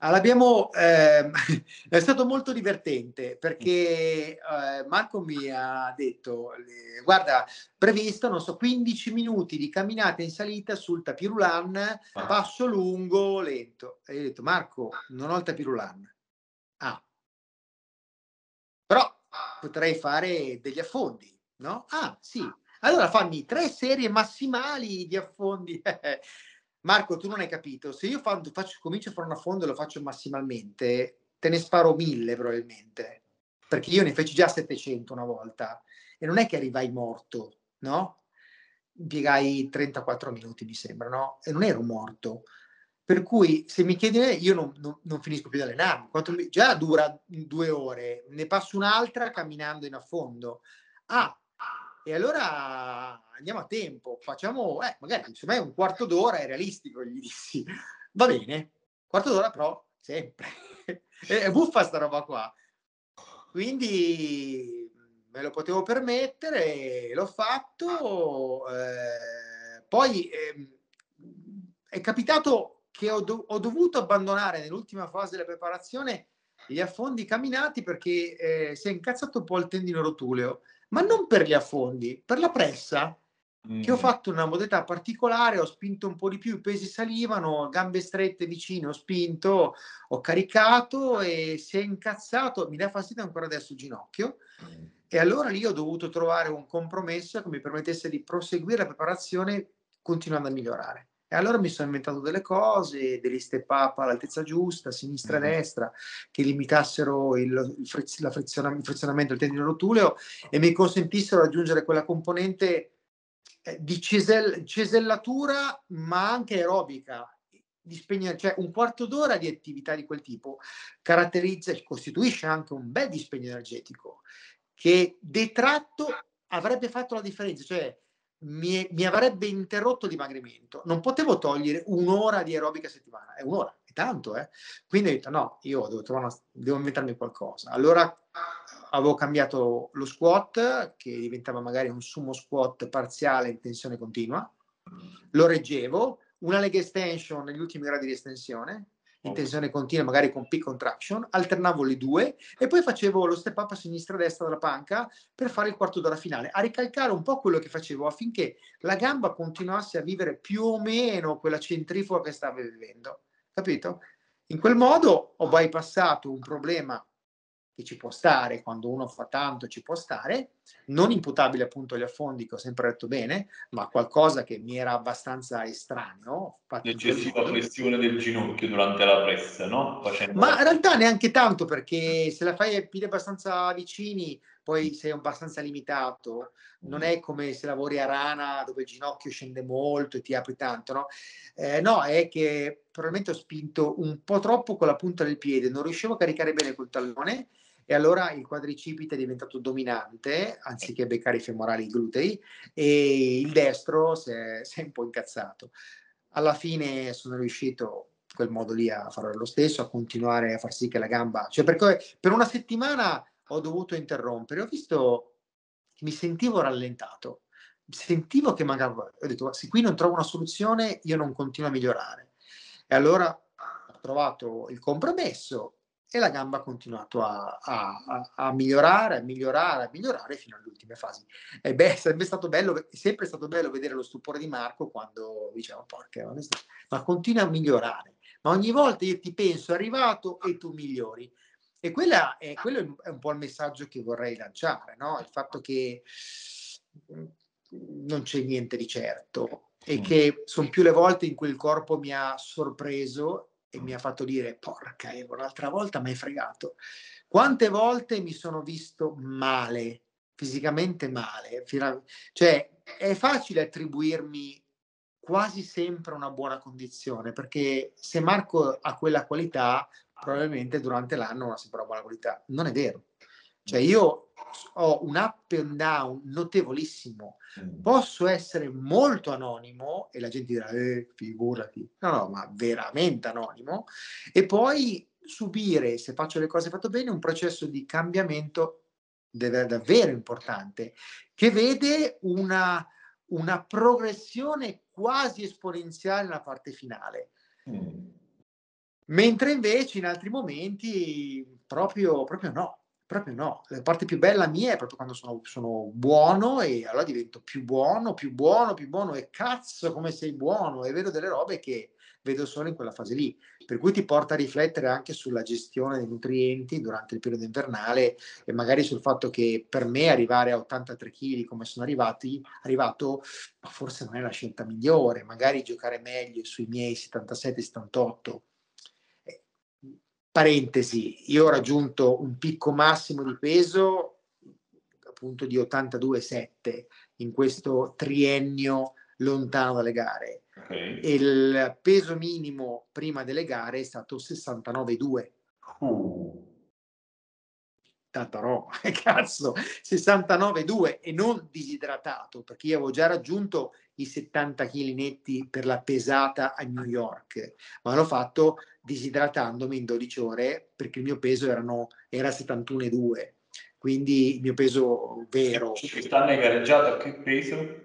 Speaker 1: Allora, abbiamo, eh, è stato molto divertente perché eh, Marco mi ha detto, eh, guarda, previsto, non so, 15 minuti di camminata in salita sul tapirulan, ah. passo lungo, lento. E io ho detto, Marco, non ho il tapirulan. Ah. Però potrei fare degli affondi, no? Ah, sì. Allora fammi tre serie massimali di affondi. Marco, tu non hai capito. Se io faccio, faccio, comincio a fare un affondo e lo faccio massimalmente, te ne sparo mille probabilmente. Perché io ne feci già 700 una volta e non è che arrivai morto, no? Impiegai 34 minuti, mi sembra, no? E non ero morto. Per cui se mi chiedi io non, non, non finisco più di allenarmi. Quanto, già dura due ore, ne passo un'altra camminando in affondo. Ah, e allora andiamo a tempo, facciamo, eh, magari me un quarto d'ora è realistico, gli dissi. Va bene, quarto d'ora però sempre. è buffa sta roba qua. Quindi me lo potevo permettere, l'ho fatto. Eh, poi eh, è capitato che ho, do- ho dovuto abbandonare nell'ultima fase della preparazione gli affondi camminati perché eh, si è incazzato un po' il tendine rotuleo, ma non per gli affondi, per la pressa, mm. che ho mm. fatto una modalità particolare, ho spinto un po' di più, i pesi salivano, gambe strette vicino, ho spinto, ho caricato e si è incazzato, mi dà fastidio ancora adesso il ginocchio. Mm. E allora lì ho dovuto trovare un compromesso che mi permettesse di proseguire la preparazione continuando a migliorare. E allora mi sono inventato delle cose, degli step up all'altezza giusta, sinistra e mm-hmm. destra, che limitassero il, il, friz, friziona, il frizionamento del tendine rotuleo e mi consentissero di aggiungere quella componente eh, di cesell- cesellatura, ma anche aerobica. Di spegnere, cioè un quarto d'ora di attività di quel tipo caratterizza e costituisce anche un bel dispegno energetico che detratto avrebbe fatto la differenza. Cioè, mi, mi, avrebbe interrotto il dimagrimento. Non potevo togliere un'ora di aerobica a settimana, è un'ora, è tanto, eh. Quindi ho detto no, io devo, una, devo inventarmi qualcosa. Allora avevo cambiato lo squat, che diventava magari un sumo squat parziale in tensione continua, lo reggevo, una leg extension negli ultimi gradi di estensione, in tensione continua, magari con peak contraction, alternavo le due e poi facevo lo step up a sinistra e a destra della panca per fare il quarto d'ora finale, a ricalcare un po' quello che facevo affinché la gamba continuasse a vivere più o meno quella centrifuga che stava vivendo. Capito? In quel modo ho bypassato un problema che ci può stare, quando uno fa tanto ci può stare, non imputabile appunto agli affondi, che ho sempre detto bene, ma qualcosa che mi era abbastanza estraneo.
Speaker 2: L'eccessiva flessione del ginocchio durante la pressa, no?
Speaker 1: Facendo... Ma in realtà neanche tanto, perché se la fai ai piedi abbastanza vicini, poi sei abbastanza limitato. Non è come se lavori a rana dove il ginocchio scende molto e ti apri tanto, no? Eh, no, è che probabilmente ho spinto un po' troppo con la punta del piede, non riuscivo a caricare bene col tallone e allora il quadricipite è diventato dominante anziché beccare i femorali i glutei e il destro si è, si è un po' incazzato. Alla fine sono riuscito in quel modo lì a fare lo stesso, a continuare a far sì che la gamba, cioè perché per una settimana ho dovuto interrompere, ho visto che mi sentivo rallentato, sentivo che mancava, ho detto se qui non trovo una soluzione io non continuo a migliorare. E allora ho trovato il compromesso e la gamba ha continuato a, a, a, migliorare, a migliorare, a migliorare fino alle ultime fasi. E beh, sarebbe stato bello, sempre stato bello vedere lo stupore di Marco quando diceva, porca, ma continua a migliorare. Ma ogni volta io ti penso, è arrivato e tu migliori. E quella è, quello è un po' il messaggio che vorrei lanciare, no? il fatto che mm, non c'è niente di certo e mm. che sono più le volte in cui il corpo mi ha sorpreso e mi ha fatto dire porca Evo, l'altra volta mi hai fregato. Quante volte mi sono visto male, fisicamente male, cioè è facile attribuirmi quasi sempre una buona condizione perché se Marco ha quella qualità probabilmente durante l'anno ha sempre una buona qualità. Non è vero. Cioè io ho un up and down notevolissimo. Mm. Posso essere molto anonimo e la gente dirà, eh, figurati. No, no, ma veramente anonimo. E poi subire, se faccio le cose fatte bene, un processo di cambiamento davvero importante che vede una, una progressione quasi esponenziale nella parte finale. Mm. Mentre invece in altri momenti proprio, proprio no Proprio no, la parte più bella mia è proprio quando sono, sono, buono e allora divento più buono, più buono, più buono e cazzo come sei buono! E vedo delle robe che vedo solo in quella fase lì, per cui ti porta a riflettere anche sulla gestione dei nutrienti durante il periodo invernale e magari sul fatto che per me arrivare a 83 kg come sono arrivati, arrivato, forse non è la scelta migliore, magari giocare meglio sui miei 77-78 Parentesi, io ho raggiunto un picco massimo di peso appunto di 82,7 in questo triennio lontano dalle gare. Okay. Il peso minimo prima delle gare è stato 69,2. Uh. Tanta roba, cazzo, 69,2 e non disidratato, perché io avevo già raggiunto i 70 kg netti per la pesata a New York, ma l'ho fatto disidratandomi in 12 ore perché il mio peso erano, era 71,2, quindi il mio peso vero.
Speaker 2: Quest'anno hai gareggiato a che peso?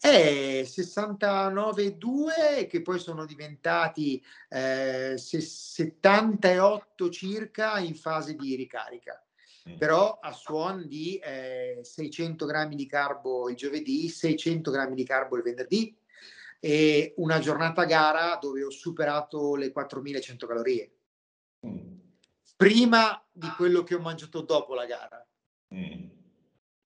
Speaker 1: È 69,2 che poi sono diventati eh, 78 circa in fase di ricarica. Mm. però a suon di eh, 600 grammi di carbo il giovedì, 600 grammi di carbo il venerdì e una giornata gara dove ho superato le 4100 calorie. Mm. Prima di quello che ho mangiato dopo la gara. Mm.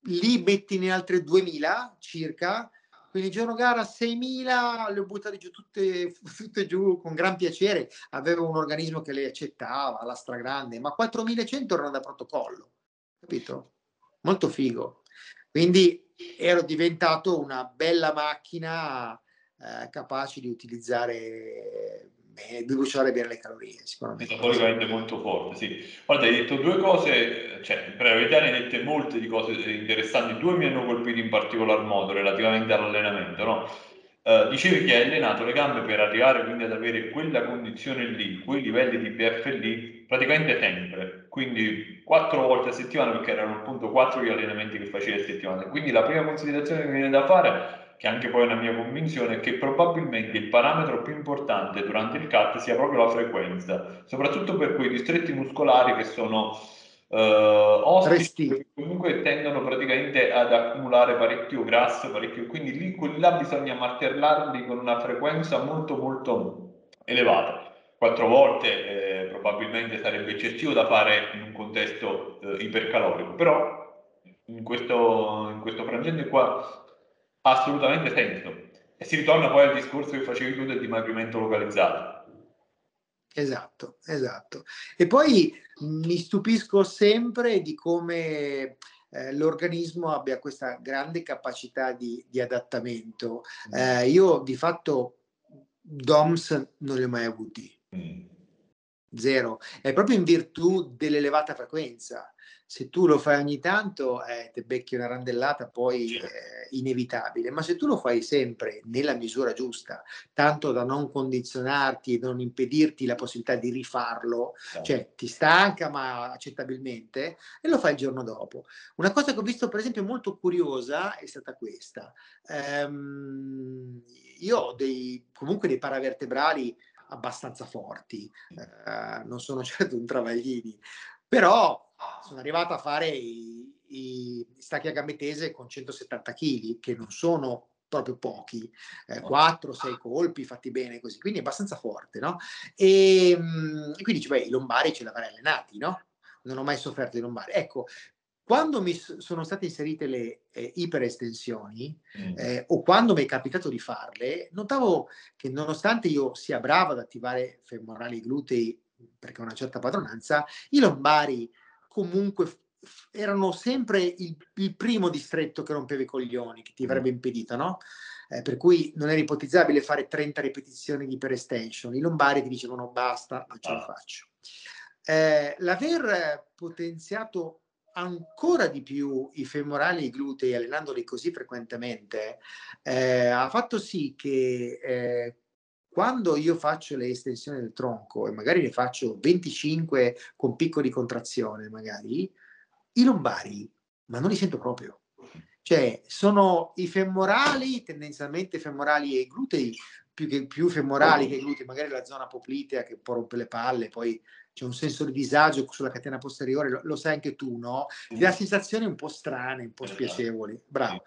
Speaker 1: Lì metti ne altre 2000 circa quindi giorno gara 6.000 le ho buttate giù tutte, tutte giù con gran piacere. Avevo un organismo che le accettava, la stragrande, ma 4.100 erano da protocollo, capito? Molto figo. Quindi ero diventato una bella macchina eh, capace di utilizzare bene, di bruciare bene le calorie, sicuramente.
Speaker 2: Metaforicamente molto forte, sì. Guarda, hai detto due cose, cioè, in verità ne hai dette molte di cose interessanti, due mi hanno colpito in particolar modo relativamente all'allenamento, no? Uh, dicevi che hai allenato le gambe per arrivare quindi ad avere quella condizione lì, quei livelli di PF lì, praticamente sempre, quindi quattro volte a settimana perché erano appunto quattro gli allenamenti che facevi a settimana. Quindi la prima considerazione che mi viene da fare, che anche poi è una mia convinzione, che probabilmente il parametro più importante durante il CAT sia proprio la frequenza, soprattutto per quei distretti muscolari che sono uh, ostici che comunque tendono praticamente ad accumulare parecchio grasso, parecchio, quindi lì, quelli là bisogna martellarli con una frequenza molto molto elevata. Quattro volte eh, probabilmente sarebbe eccessivo da fare in un contesto eh, ipercalorico, però in questo, in questo frangente qua ha assolutamente senso. E si ritorna poi al discorso che facevi tu del dimagrimento localizzato.
Speaker 1: Esatto, esatto. E poi mi stupisco sempre di come eh, l'organismo abbia questa grande capacità di, di adattamento. Mm. Eh, io di fatto DOMS non li ho mai avuti. Mm. Zero. È proprio in virtù dell'elevata frequenza se tu lo fai ogni tanto eh, te becchi una randellata poi eh, inevitabile, ma se tu lo fai sempre nella misura giusta, tanto da non condizionarti e non impedirti la possibilità di rifarlo, certo. cioè ti stanca ma accettabilmente, e lo fai il giorno dopo. Una cosa che ho visto per esempio molto curiosa è stata questa. Um, io ho dei, comunque dei paravertebrali abbastanza forti, uh, non sono certo un travaglini, però sono arrivato a fare i, i stacchi a gambe tese con 170 kg, che non sono proprio pochi, eh, 4-6 colpi fatti bene così, quindi è abbastanza forte, no? E, e quindi dice, beh, i lombari ce l'avrei allenati, no? Non ho mai sofferto di lombari. Ecco, quando mi sono state inserite le eh, iperestensioni mm. eh, o quando mi è capitato di farle, notavo che nonostante io sia bravo ad attivare femorali glutei perché ho una certa padronanza, i lombari comunque erano sempre il, il, primo distretto che rompeva i coglioni, che ti mm. avrebbe impedito, no? Eh, per cui non era ipotizzabile fare 30 ripetizioni di per extension. I lombari ti dicevano basta, non ce la ah. faccio. Eh, l'aver potenziato ancora di più i femorali e i glutei allenandoli così frequentemente eh, ha fatto sì che eh, quando io faccio le estensioni del tronco e magari ne faccio 25 con piccoli contrazione, magari, i lombari, ma non li sento proprio. Cioè, sono i femorali, tendenzialmente femorali e glutei, più, che, più femorali che glutei, magari la zona poplitea che un po' rompe le palle, poi c'è un senso di disagio sulla catena posteriore, lo, lo sai anche tu, no? Ti dà sensazioni un po' strane, un po' spiacevoli. Bravo.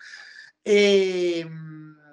Speaker 1: E, ehm,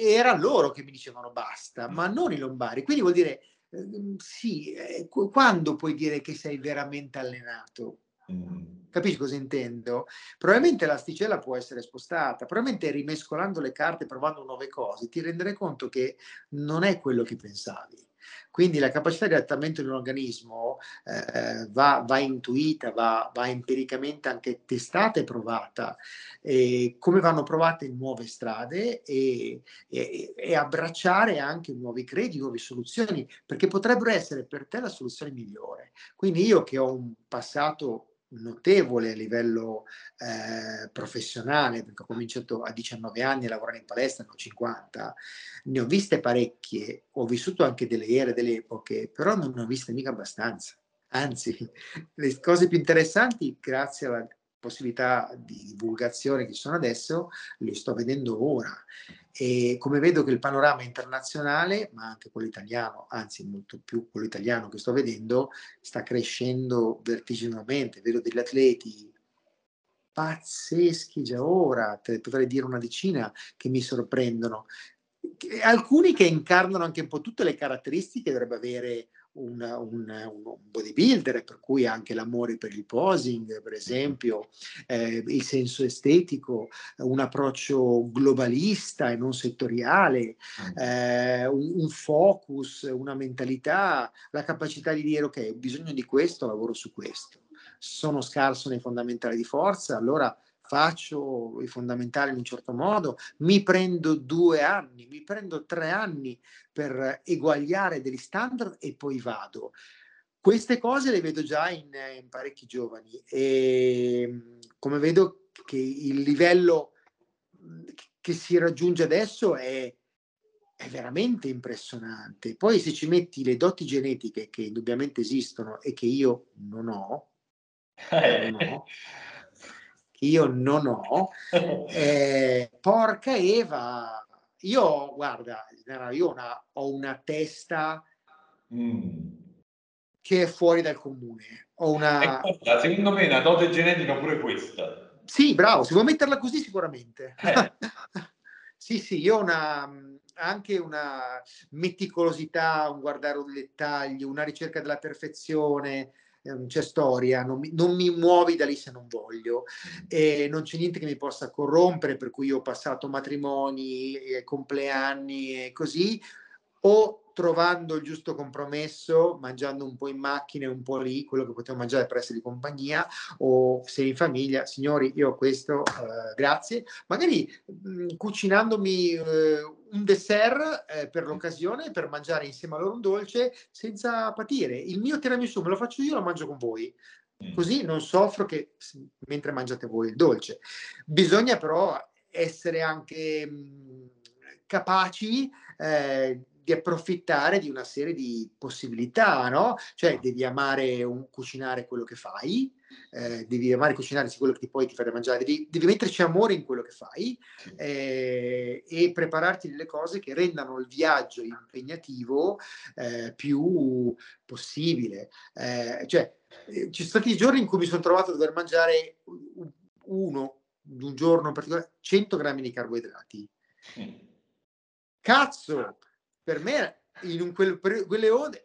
Speaker 1: era loro che mi dicevano basta, ma non i lombari. Quindi vuol dire, eh, sì, eh, quando puoi dire che sei veramente allenato? Mm. Capisci cosa intendo? Probabilmente l'asticella può essere spostata, probabilmente rimescolando le carte, provando nuove cose, ti renderai conto che non è quello che pensavi. Quindi la capacità di adattamento di un organismo eh, va, va, intuita, va, va, empiricamente anche testata e provata, e come vanno provate nuove strade e, e, e abbracciare anche nuovi credi, nuove soluzioni, perché potrebbero essere per te la soluzione migliore. Quindi io che ho un passato notevole a livello eh, professionale, perché ho cominciato a 19 anni a lavorare in palestra, ne ho 50, ne ho viste parecchie, ho vissuto anche delle ere, delle epoche, però non ne ho viste mica abbastanza. Anzi, le cose più interessanti, grazie alla possibilità di divulgazione che ci sono adesso, le sto vedendo ora. E come vedo che il panorama internazionale, ma anche quello italiano, anzi molto più quello italiano che sto vedendo, sta crescendo vertiginosamente. Vedo degli atleti pazzeschi già ora, te potrei dire una decina che mi sorprendono. Alcuni che incarnano anche un po' tutte le caratteristiche che dovrebbe avere un, un, un, bodybuilder, per cui anche l'amore per il posing, per esempio, eh, il senso estetico, un approccio globalista e non settoriale, eh, un, un, focus, una mentalità, la capacità di dire ok, ho bisogno di questo, lavoro su questo. Sono scarso nei fondamentali di forza, allora faccio i fondamentali in un certo modo, mi prendo due anni, mi prendo tre anni per eguagliare degli standard e poi vado. Queste cose le vedo già in, in parecchi giovani e come vedo che il livello che si raggiunge adesso è è veramente impressionante. Poi se ci metti le doti genetiche che indubbiamente esistono e che io non ho, eh. non ho che io non ho, eh, porca Eva, io guarda, io una, ho una testa mm. che è fuori dal comune. Ho una...
Speaker 2: Ecco, secondo me una dote genetica pure questa.
Speaker 1: Sì, bravo, si può metterla così sicuramente. Eh. sì, sì, io ho una, anche una meticolosità, un guardare un dettaglio, una ricerca della perfezione, non c'è storia, non mi, non mi, muovi da lì se non voglio, e non c'è niente che mi possa corrompere, per cui ho passato matrimoni, compleanni e così, o trovando il giusto compromesso, mangiando un po' in macchina e un po' lì, quello che potevo mangiare per essere di compagnia, o se in famiglia, signori, io ho questo, eh, grazie, magari mh, mm, cucinandomi eh, un dessert eh, per l'occasione, per mangiare insieme a loro un dolce, senza patire. Il mio tiramisù me lo faccio io, lo mangio con voi. Mm. Così non soffro che mentre mangiate voi il dolce. Bisogna però essere anche mh, mm, capaci eh, di approfittare di una serie di possibilità, no? Cioè devi amare un, cucinare quello che fai, eh, devi amare cucinare quello che ti poi ti fare mangiare, devi, devi, metterci amore in quello che fai eh, e prepararti delle cose che rendano il viaggio impegnativo eh, più possibile. Eh, cioè, eh, ci sono stati giorni in cui mi sono trovato a dover mangiare uno, un giorno in particolare, 100 grammi di carboidrati. Cazzo! Per me in quel, quelle ore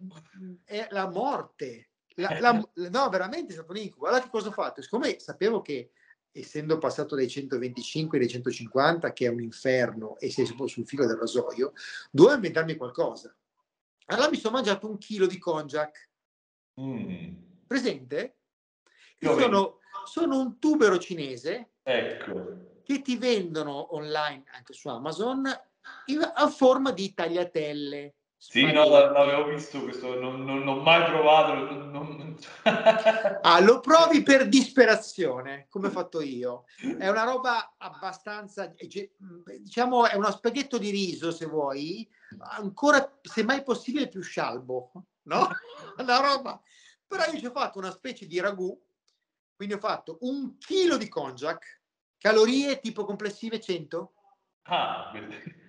Speaker 1: è la morte. La, la, no, veramente è stato un incubo. Allora che cosa ho fatto? Siccome sapevo che essendo passato dai 125 ai 150, che è un inferno, e sei sul filo del rasoio, dovevo inventarmi qualcosa. Allora mi sono mangiato un chilo di konjac. Mm. Presente? Sono, sono, un tubero cinese
Speaker 2: ecco.
Speaker 1: che ti vendono online anche su Amazon a forma di tagliatelle.
Speaker 2: Sì, no, l'avevo visto questo, non, non, non ho mai provato. Non...
Speaker 1: ah, lo provi per disperazione, come ho fatto io. È una roba abbastanza, diciamo, è uno spaghetto di riso, se vuoi, ancora, se mai possibile, più scialbo, no? Una roba. Però io ci ho fatto una specie di ragù, quindi ho fatto un chilo di konjac, calorie tipo complessive 100.
Speaker 2: Ah, bellissimo.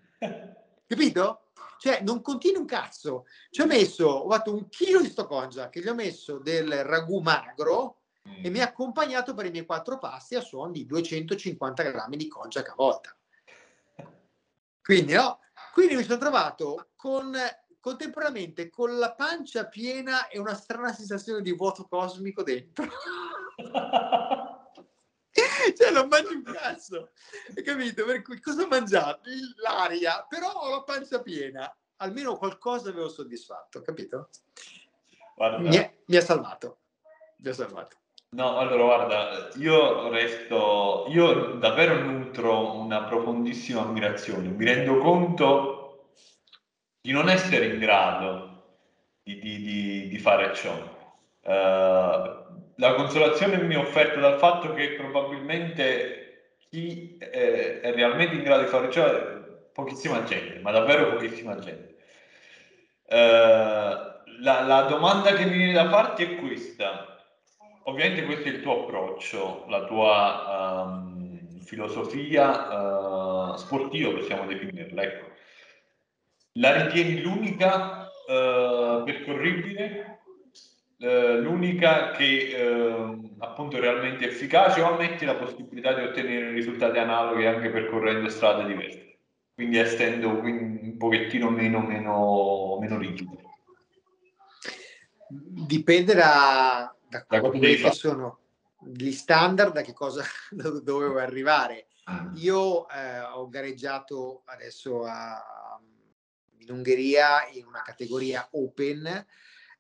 Speaker 1: Capito? Cioè, non contiene un cazzo. Ci ho messo, ho fatto un chilo di sto congia che gli ho messo del ragù magro e mi ha accompagnato per i miei quattro pasti a suon di 250 grammi di konjac a volta. Quindi, no? Quindi mi sono trovato con, contemporaneamente con la pancia piena e una strana sensazione di vuoto cosmico dentro. cioè non mangi un cazzo, hai capito? Per cui cosa ho mangiato? L'aria, però ho la pancia piena, almeno qualcosa avevo soddisfatto, capito? Mi, è, mi ha salvato, mi ha salvato.
Speaker 2: No, allora guarda, io resto, io davvero nutro una profondissima ammirazione, mi rendo conto di non essere in grado di, di, di, di fare ciò. Uh, la consolazione mi è offerta dal fatto che probabilmente chi è, è realmente in grado di fare ciò è pochissima gente, ma davvero pochissima gente. Uh, la, la, domanda che mi viene da farti è questa. Ovviamente questo è il tuo approccio, la tua um, filosofia uh, sportiva, possiamo definirla. Ecco. La ritieni l'unica uh, percorribile eh, l'unica che eh, appunto è realmente efficace o ammetti la possibilità di ottenere risultati analoghi anche percorrendo strade diverse, quindi essendo quindi un pochettino meno, meno, meno rigido.
Speaker 1: Dipende da, da, da quelli che sono gli standard, da che cosa dovevo arrivare. Ah. Io eh, ho gareggiato adesso a, in Ungheria in una categoria open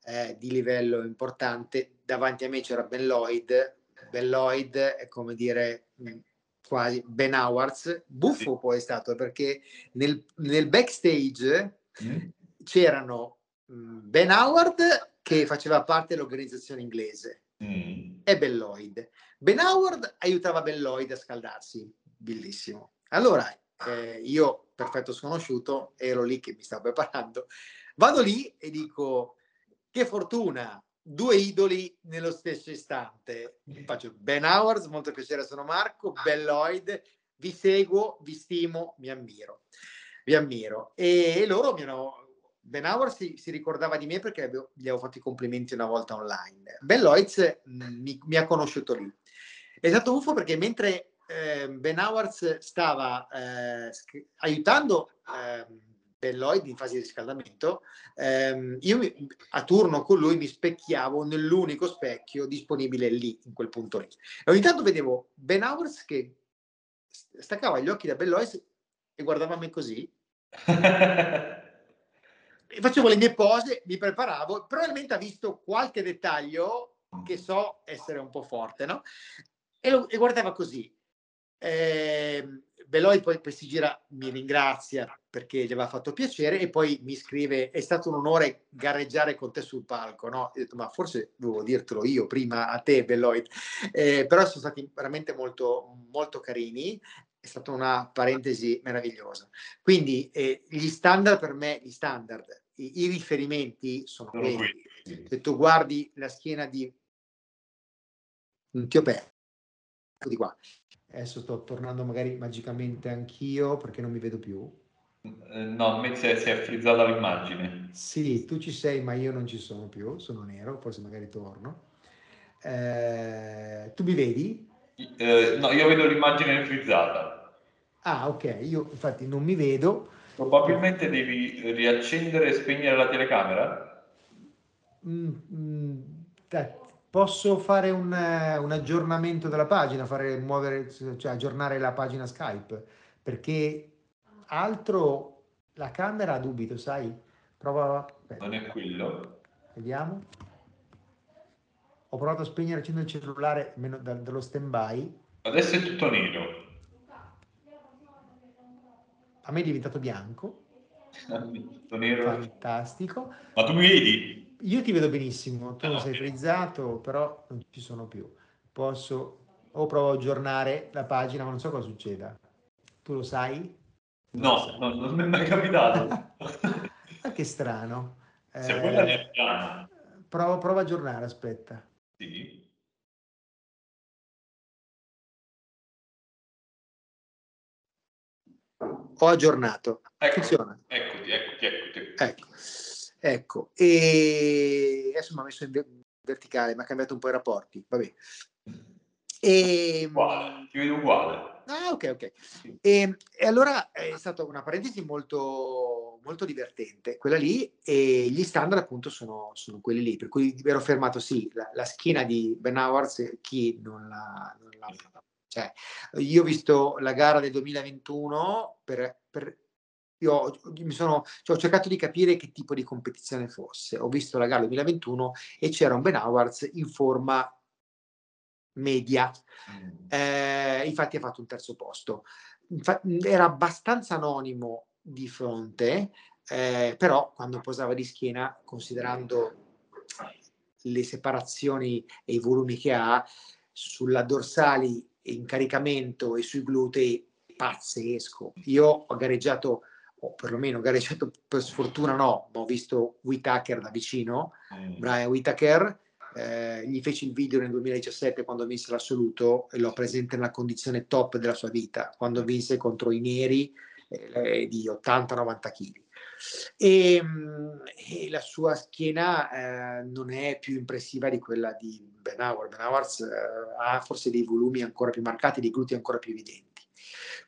Speaker 1: eh, di livello importante. Davanti a me c'era Ben Lloyd. Ben Lloyd è come dire mm, quasi Ben Howards. Buffo sì. poi è stato perché nel, nel backstage mm. c'erano mm, Ben Howard che faceva parte dell'organizzazione inglese mm. e Ben Lloyd. Ben Howard aiutava Ben Lloyd a scaldarsi, bellissimo. Allora, eh, io perfetto sconosciuto, ero lì che mi stavo preparando. Vado lì e dico, che fortuna, due idoli nello stesso istante. Faccio Ben Howard, molto piacere, sono Marco, Ben Lloyd, vi seguo, vi stimo, mi ammiro. Vi ammiro. E loro mi hanno... Ben Howard si, si ricordava di me perché avevo, gli avevo fatto i complimenti una volta online. Ben Lloyd mi, mi, ha conosciuto lì. È stato buffo perché mentre eh, Ben Howard stava eh, aiutando eh, Lloyd in fase di riscaldamento, ehm, io mi, a turno con lui mi specchiavo nell'unico specchio disponibile lì, in quel punto lì. E ogni tanto vedevo Ben Howard che staccava gli occhi da Bellois e guardava me così. e facevo le mie pose, mi preparavo, probabilmente ha visto qualche dettaglio che so essere un po' forte, no? E, lo, e guardava così. Eh, Beloi poi, poi, si gira, mi ringrazia perché gli aveva fatto piacere e poi mi scrive è stato un onore gareggiare con te sul palco, no? Ho detto ma forse dovevo dirtelo io prima a te Belloid, eh, però sono stati veramente molto, molto carini, è stata una parentesi meravigliosa. Quindi eh, gli standard per me, gli standard, i, i riferimenti sono, quelli. Se tu guardi la schiena di un tio Pe, di qua, Adesso sto tornando magari magicamente anch'io perché non mi vedo più.
Speaker 2: Eh, no, a me si è, si è frizzata l'immagine.
Speaker 1: Sì, tu ci sei, ma io non ci sono più, sono nero, forse magari torno. Eh, tu mi vedi?
Speaker 2: Eh, no, io vedo l'immagine frizzata.
Speaker 1: Ah, ok, io infatti non mi vedo.
Speaker 2: Probabilmente devi riaccendere e spegnere la telecamera?
Speaker 1: Mm, mm, Posso fare un, un, aggiornamento della pagina, fare, muovere, cioè aggiornare la pagina Skype, perché altro la camera dubito, sai? Prova.
Speaker 2: Aspetta. Non è quello.
Speaker 1: Vediamo. Ho provato a spegnere accendere il cellulare meno, da, dallo stand by.
Speaker 2: Adesso è tutto nero.
Speaker 1: A me è diventato bianco.
Speaker 2: tutto nero.
Speaker 1: Fantastico.
Speaker 2: Ma tu mi vedi?
Speaker 1: Io ti vedo benissimo, tu ah, sei frizzato, però non ci sono più. Posso o provo a aggiornare la pagina, ma non so cosa succeda. Tu lo sai?
Speaker 2: No, no non mi è mai capitato.
Speaker 1: ah, che strano.
Speaker 2: Se eh, quella è piana.
Speaker 1: Provo, provo a aggiornare, aspetta.
Speaker 2: Sì.
Speaker 1: Ho aggiornato.
Speaker 2: Ecco, Funziona. Eccoti, eccoti, eccoti.
Speaker 1: Ecco. Ecco, e adesso mi ha messo in verticale, mi ha cambiato un po' i rapporti, vabbè.
Speaker 2: E, uguale, ti vedo uguale.
Speaker 1: Ah, ok, ok. E, e, allora è stata una parentesi molto, molto divertente, quella lì, e gli standard appunto sono, sono quelli lì, per cui ero fermato, sì, la, la schiena di Ben Howard, chi non l'ha, non l'ha cioè, io ho visto la gara del 2021 per, per io mi sono, cioè, ho cercato di capire che tipo di competizione fosse. Ho visto la gara 2021 e c'era un Ben Howards in forma media. Mm. Eh, infatti ha fatto un terzo posto. Infatti, era abbastanza anonimo di fronte, eh, però quando posava di schiena, considerando le separazioni e i volumi che ha, sulla dorsali in caricamento e sui glutei, pazzesco. Io ho gareggiato o perlomeno gareggiato per sfortuna no, ma ho visto Whitaker da vicino, mm. Brian Whitaker, eh, gli feci il video nel 2017 quando vinse l'assoluto e l'ho presente nella condizione top della sua vita, quando vinse contro i neri eh, di 80-90 kg. E, e, la sua schiena eh, non è più impressiva di quella di Ben Howard. Ben Howard eh, ha forse dei volumi ancora più marcati, dei glutei ancora più evidenti.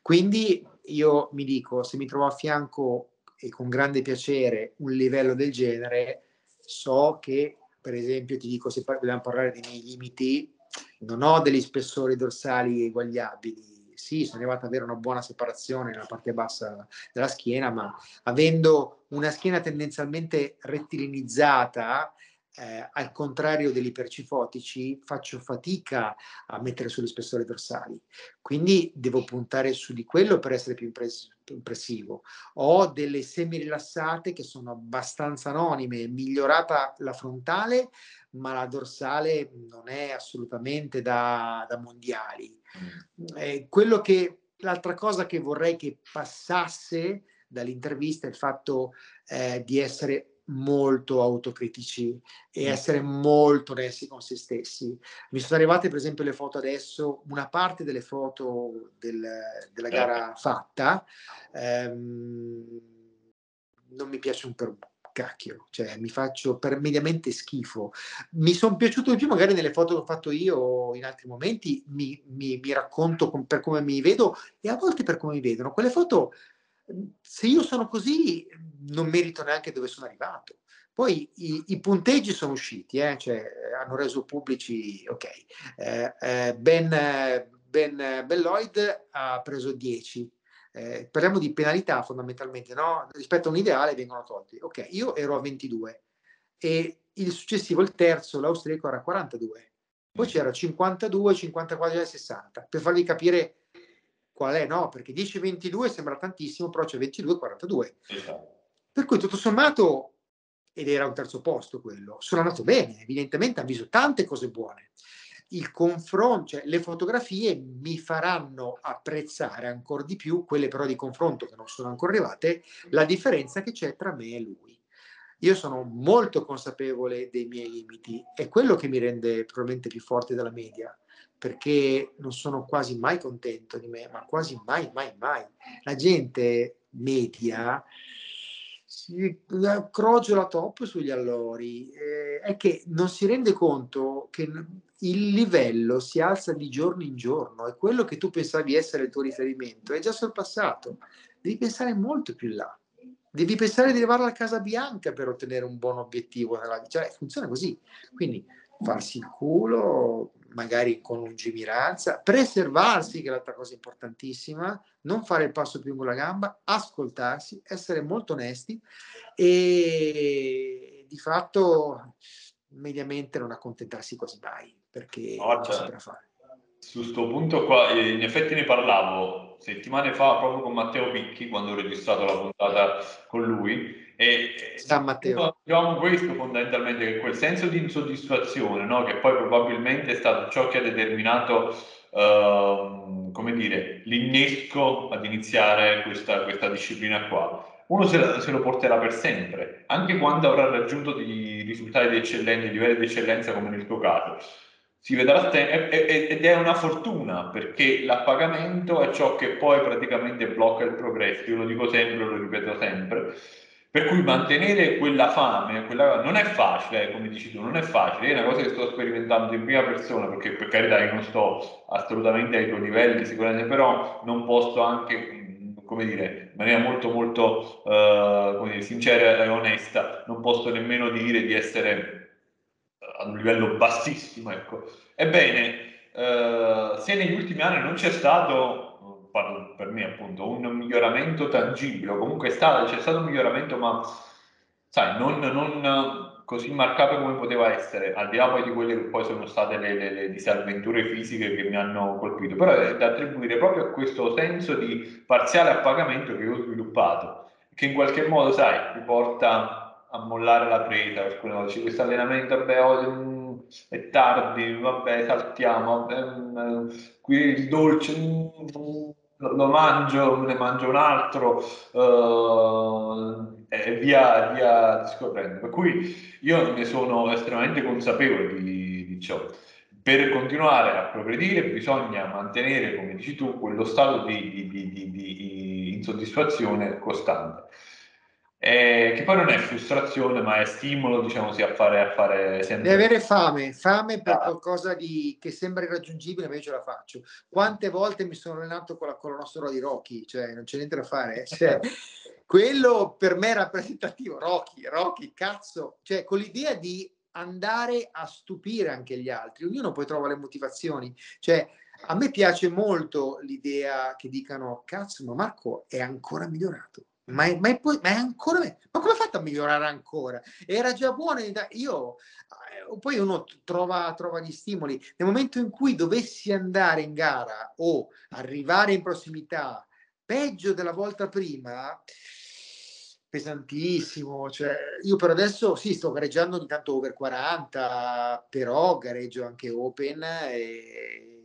Speaker 1: Quindi io mi dico, se mi trovo a fianco e con grande piacere un livello del genere, so che, per esempio, ti dico, se vogliamo parlare dei miei limiti, non ho degli spessori dorsali eguagliabili. Sì, sono arrivato ad avere una buona separazione nella parte bassa della schiena, ma avendo una schiena tendenzialmente rettilinizzata, eh, al contrario degli ipercifotici, faccio fatica a mettere sugli spessori dorsali. Quindi devo puntare su di quello per essere più impres- impressivo. Ho delle semi rilassate che sono abbastanza anonime, migliorata la frontale, ma la dorsale non è assolutamente da, da mondiali. Mm. Eh, quello che l'altra cosa che vorrei che passasse dall'intervista è il fatto eh, di essere molto autocritici e mm. essere molto onesti con se stessi. Mi sono arrivate per esempio le foto adesso, una parte delle foto del, della gara fatta, ehm, non mi piace un per cacchio, cioè mi faccio per mediamente schifo. Mi sono piaciuto di più magari nelle foto che ho fatto io in altri momenti, mi, mi, mi racconto com, per come mi vedo e a volte per come mi vedono. Quelle foto se io sono così non merito neanche dove sono arrivato. Poi i, i punteggi sono usciti, eh? cioè, hanno reso pubblici, ok, eh, eh, Ben, ben Belloyd ha preso 10, eh, parliamo di penalità fondamentalmente, no? rispetto a un ideale vengono tolti. Ok, io ero a 22 e il successivo, il terzo, l'austriaco era a 42, poi c'era 52, 54 e 60, per farvi capire qual è, no? Perché 10-22 sembra tantissimo, però c'è 22-42. Esatto. Per cui tutto sommato, ed era un terzo posto quello, sono andato bene, evidentemente ha visto tante cose buone. Il confronto, cioè le fotografie mi faranno apprezzare ancora di più, quelle però di confronto che non sono ancora arrivate, la differenza che c'è tra me e lui. Io sono molto consapevole dei miei limiti, è quello che mi rende probabilmente più forte della media perché non sono quasi mai contento di me, ma quasi mai, mai, mai. La gente media si crogiola troppo sugli allori, eh, è che non si rende conto che il livello si alza di giorno in giorno e quello che tu pensavi essere il tuo riferimento è già sorpassato. Devi pensare molto più in là. Devi pensare di arrivare alla Casa Bianca per ottenere un buon obiettivo. Cioè, funziona così. Quindi farsi il culo, magari con lungimiranza, preservarsi, che è l'altra cosa importantissima, non fare il passo più lungo la gamba, ascoltarsi, essere molto onesti e di fatto mediamente non accontentarsi quasi mai, perché oh, non c'è da fare.
Speaker 2: Su questo punto qua, eh, in effetti ne parlavo settimane fa proprio con Matteo Picchi quando ho registrato la puntata con lui e
Speaker 1: San Matteo.
Speaker 2: Diciamo questo fondamentalmente, che quel senso di insoddisfazione, no? che poi probabilmente è stato ciò che ha determinato, uh, come dire, l'innesco ad iniziare questa, questa disciplina qua. Uno se, la, se, lo porterà per sempre, anche quando avrà raggiunto dei risultati di eccellenza, livelli di eccellenza come nel tuo caso si vedrà te- ed è una fortuna perché l'appagamento è ciò che poi praticamente blocca il progresso. Io lo dico sempre, lo ripeto sempre. Per cui mantenere quella fame, quella... non è facile, eh, come dici tu, non è facile, è una cosa che sto sperimentando in prima persona, perché per carità io non sto assolutamente ai tuoi livelli, sicuramente, però non posso anche, come dire, in maniera molto molto uh, dire, sincera e onesta, non posso nemmeno dire di essere a un livello bassissimo, ecco. Ebbene, uh, se negli ultimi anni non c'è stato parlo per me appunto, un miglioramento tangibile, comunque sta, c'è stato un miglioramento, ma sai, non, non, così marcato come poteva essere, al di là poi di quelle che poi sono state le, le, le disavventure fisiche che mi hanno colpito, però è da attribuire proprio a questo senso di parziale appagamento che ho sviluppato, che in qualche modo, sai, ti porta a mollare la presa, alcune volte questo allenamento, vabbè, oh, è tardi, vabbè, saltiamo, vabbè, qui il dolce, lo mangio, ne mangio un altro uh, e via, via discorrendo. Per cui io ne sono estremamente consapevole di, di, ciò. Per continuare a progredire bisogna mantenere, come dici tu, quello stato di, di, di insoddisfazione costante eh, che poi non è frustrazione, ma è stimolo, diciamo, sì, a fare, a fare sempre.
Speaker 1: Devi avere fame, fame per ah. qualcosa di, che sembra irraggiungibile, ma io ce la faccio. Quante volte mi sono allenato con la colonnossola di Rocky, cioè non c'è niente da fare. Eh. Cioè, quello per me è rappresentativo, Rocky, Rocky, cazzo, cioè con l'idea di andare a stupire anche gli altri, ognuno poi trova le motivazioni, cioè a me piace molto l'idea che dicano, cazzo, ma Marco è ancora migliorato ma è, ma, è ma è, ancora ma come ha fatto a migliorare ancora? Era già buono, io eh, poi uno trova, trova gli stimoli. Nel momento in cui dovessi andare in gara o arrivare in prossimità peggio della volta prima, pesantissimo. Cioè, io per adesso sì, sto gareggiando ogni tanto over 40, però gareggio anche open e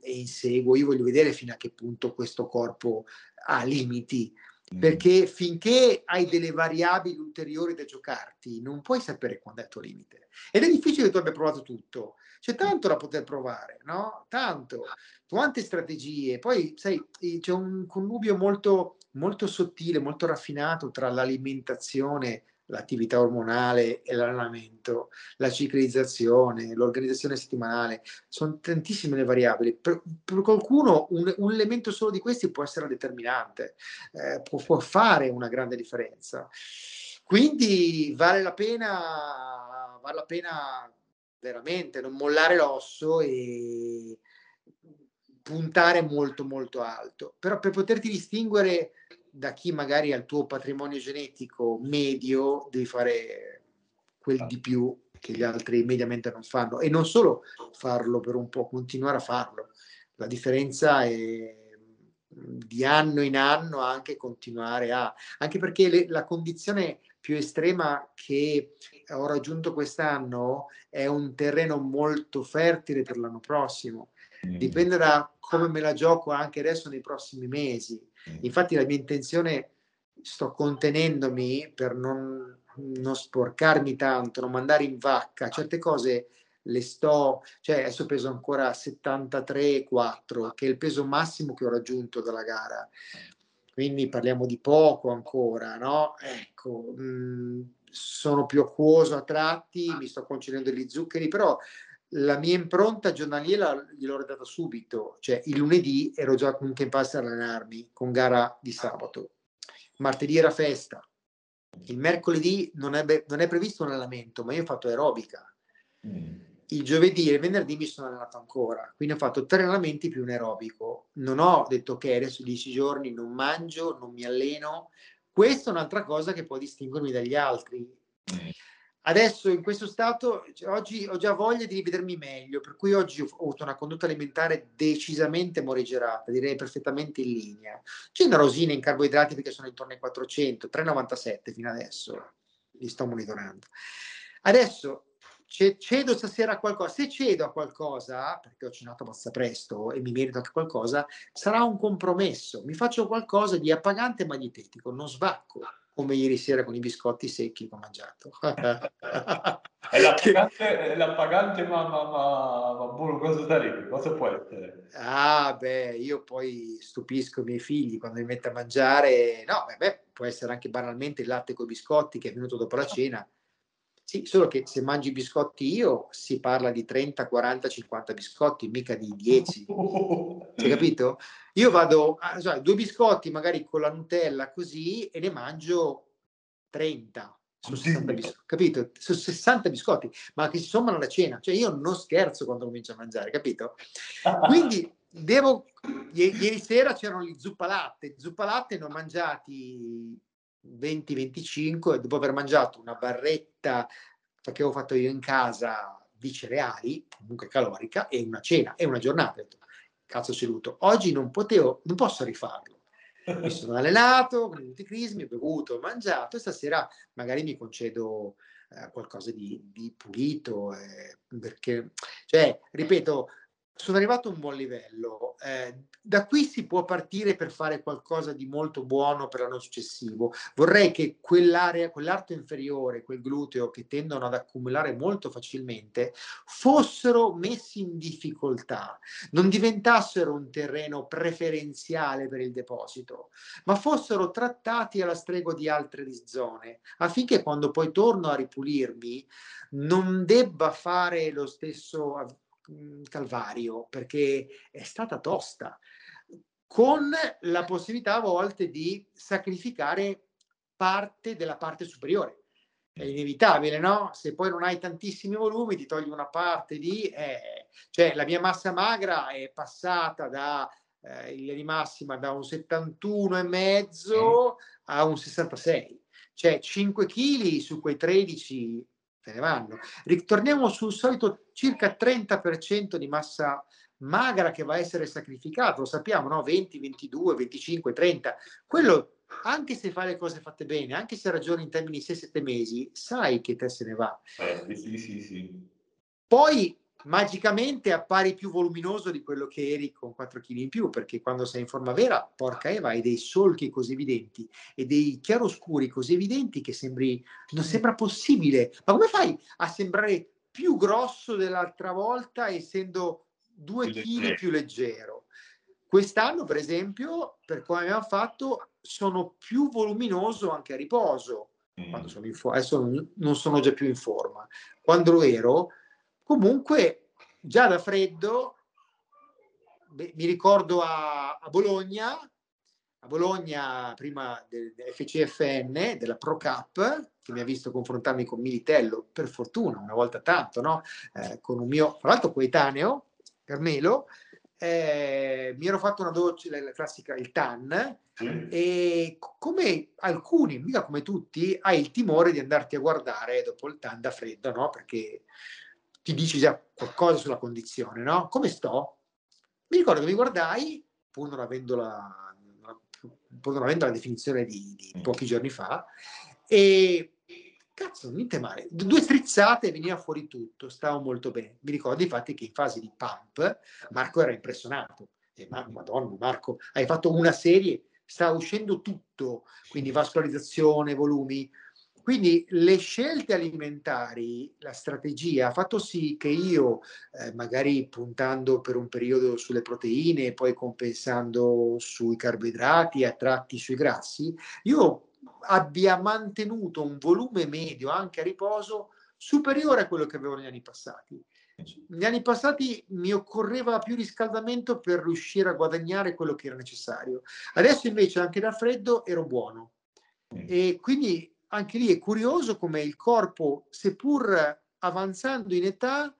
Speaker 1: e inseguo, io voglio vedere fino a che punto questo corpo ha limiti. Perché finché hai delle variabili ulteriori da giocarti, non puoi sapere quando è il tuo limite. Ed è difficile che tu abbia provato tutto. C'è tanto da poter provare, no? Tanto. Quante strategie. Poi, sai, c'è un connubio molto, molto sottile, molto raffinato tra l'alimentazione l'attività ormonale e l'allenamento, la ciclizzazione, l'organizzazione settimanale, sono tantissime le variabili. Per, per qualcuno un, un, elemento solo di questi può essere determinante, eh, può, può, fare una grande differenza. Quindi vale la pena, vale la pena veramente non mollare l'osso e puntare molto molto alto. Però per poterti distinguere da chi magari ha il tuo patrimonio genetico medio, devi fare quel di più che gli altri mediamente non fanno. E non solo farlo per un po', continuare a farlo. La differenza è di anno in anno anche continuare a... Anche perché le, la condizione più estrema che ho raggiunto quest'anno è un terreno molto fertile per l'anno prossimo. Mm. Dipende da come me la gioco anche adesso nei prossimi mesi Mm. Infatti la mia intenzione, sto contenendomi per non, non sporcarmi tanto, non mandare in vacca, certe cose le sto, cioè adesso peso ancora 73,4, che è il peso massimo che ho raggiunto dalla gara. Quindi parliamo di poco ancora, no? Ecco, mh, mm, sono più acquoso a tratti, mi sto concedendo gli zuccheri, però la mia impronta giornaliera gliel'ho data subito, cioè il lunedì ero già comunque in passo ad allenarmi con gara di sabato, martedì era festa, il mercoledì non è, non è previsto un allenamento, ma io ho fatto aerobica. Mm. Il giovedì e il venerdì mi sono allenato ancora, quindi ho fatto tre allenamenti più un aerobico. Non ho detto che adesso dieci giorni non mangio, non mi alleno. Questa è un'altra cosa che può distinguermi dagli altri. Mm Adesso in questo stato, cioè, oggi ho già voglia di rivedermi meglio, per cui oggi ho avuto una condotta alimentare decisamente morigerata, direi perfettamente in linea. Generosina in carboidrati perché sono intorno ai 400, 3,97 fino adesso, li sto monitorando. Adesso cedo stasera a qualcosa, se cedo a qualcosa, perché ho cenato abbastanza presto e mi merito anche qualcosa, sarà un compromesso, mi faccio qualcosa di appagante ma dietetico, non svacco come ieri sera con i biscotti secchi che ho mangiato.
Speaker 2: è l'appagante, è l'appagante ma, ma, ma, ma buono, cosa sarebbe? Cosa può essere?
Speaker 1: Ah, beh, io poi stupisco i miei figli quando mi metto a mangiare. No, beh, può essere anche banalmente il latte con i biscotti che è venuto dopo la cena. Sì, solo che se mangi i biscotti io si parla di 30, 40, 50 biscotti, mica di 10. Hai capito? Io vado, a, cioè, due biscotti magari con la Nutella così e ne mangio 30 su 60 biscotti, capito? Su 60 biscotti, ma che si sommano alla cena. Cioè io non scherzo quando comincio a mangiare, capito? Quindi devo... ieri sera c'erano gli zuppalatte, zuppalatte ne ho mangiati 20-25 dopo aver mangiato una barretta che avevo fatto io in casa di cereali, comunque calorica, e una cena, e una giornata. Ho detto, cazzo seduto. Oggi non potevo, non posso rifarlo. Mi sono allenato con i crismi, ho bevuto, ho mangiato e stasera magari mi concedo eh, qualcosa di, di pulito, eh, perché, cioè, ripeto, sono arrivato a un buon livello. Eh, da qui si può partire per fare qualcosa di molto buono per l'anno successivo. Vorrei che quell'area, quell'arto inferiore, quel gluteo che tendono ad accumulare molto facilmente, fossero messi in difficoltà, non diventassero un terreno preferenziale per il deposito, ma fossero trattati alla stregua di altre zone, affinché quando poi torno a ripulirmi non debba fare lo stesso calvario perché è stata tosta, con la possibilità a volte di sacrificare parte della parte superiore. È inevitabile, no? Se poi non hai tantissimi volumi, ti togli una parte di... Eh, cioè la mia massa magra è passata da eh, in linea di massima da un 71 e mezzo a un 66 cioè 5 kg su quei 13 se ne vanno. Ritorniamo sul solito circa 30% di massa magra che va a essere sacrificato, lo sappiamo, no? 20, 22, 25, 30. Quello, anche se fai le cose fatte bene, anche se ragioni in termini di 6-7 mesi, sai che te se ne va.
Speaker 2: Eh, sì, sì, sì.
Speaker 1: Poi magicamente appari più voluminoso di quello che eri con 4 kg in più, perché quando sei in forma vera, porca Eva, hai dei solchi così evidenti e dei chiaroscuri così evidenti che sembri, non sembra possibile. Ma come fai a sembrare più grosso dell'altra volta essendo 2 kg più leggero? Quest'anno, per esempio, per come abbiamo fatto, sono più voluminoso anche a riposo. Quando mm. sono in forma, adesso non sono già più in forma. Quando lo ero, Comunque, già da freddo, beh, mi ricordo a, a, Bologna, a Bologna prima del, del FCFN, della Pro Cup, che mi ha visto confrontarmi con Militello, per fortuna, una volta tanto, no? eh, con un mio, fra l'altro, coetaneo, Carmelo, eh, mi ero fatto una doccia, la classica, il TAN, mm. e come alcuni, mica come tutti, hai il timore di andarti a guardare dopo il TAN da freddo, no? Perché ti dici già qualcosa sulla condizione, no? Come sto? Mi ricordo che mi guardai, pur non avendo la, pur non avendo la definizione di, di mm. pochi giorni fa, e cazzo, niente male. Due strizzate veniva fuori tutto, stavo molto bene. Mi ricordo infatti che in fase di pump Marco era impressionato. E ma, madonna, Marco, hai fatto una serie, sta uscendo tutto, quindi vascolarizzazione, volumi. Quindi le scelte alimentari, la strategia ha fatto sì che io, eh, magari puntando per un periodo sulle proteine e poi compensando sui carboidrati a tratti sui grassi, io abbia mantenuto un volume medio anche a riposo superiore a quello che avevo negli anni passati. Negli anni passati mi occorreva più riscaldamento per riuscire a guadagnare quello che era necessario. Adesso invece anche da freddo ero buono. Mm. E quindi anche lì è curioso come il corpo, seppur avanzando in età,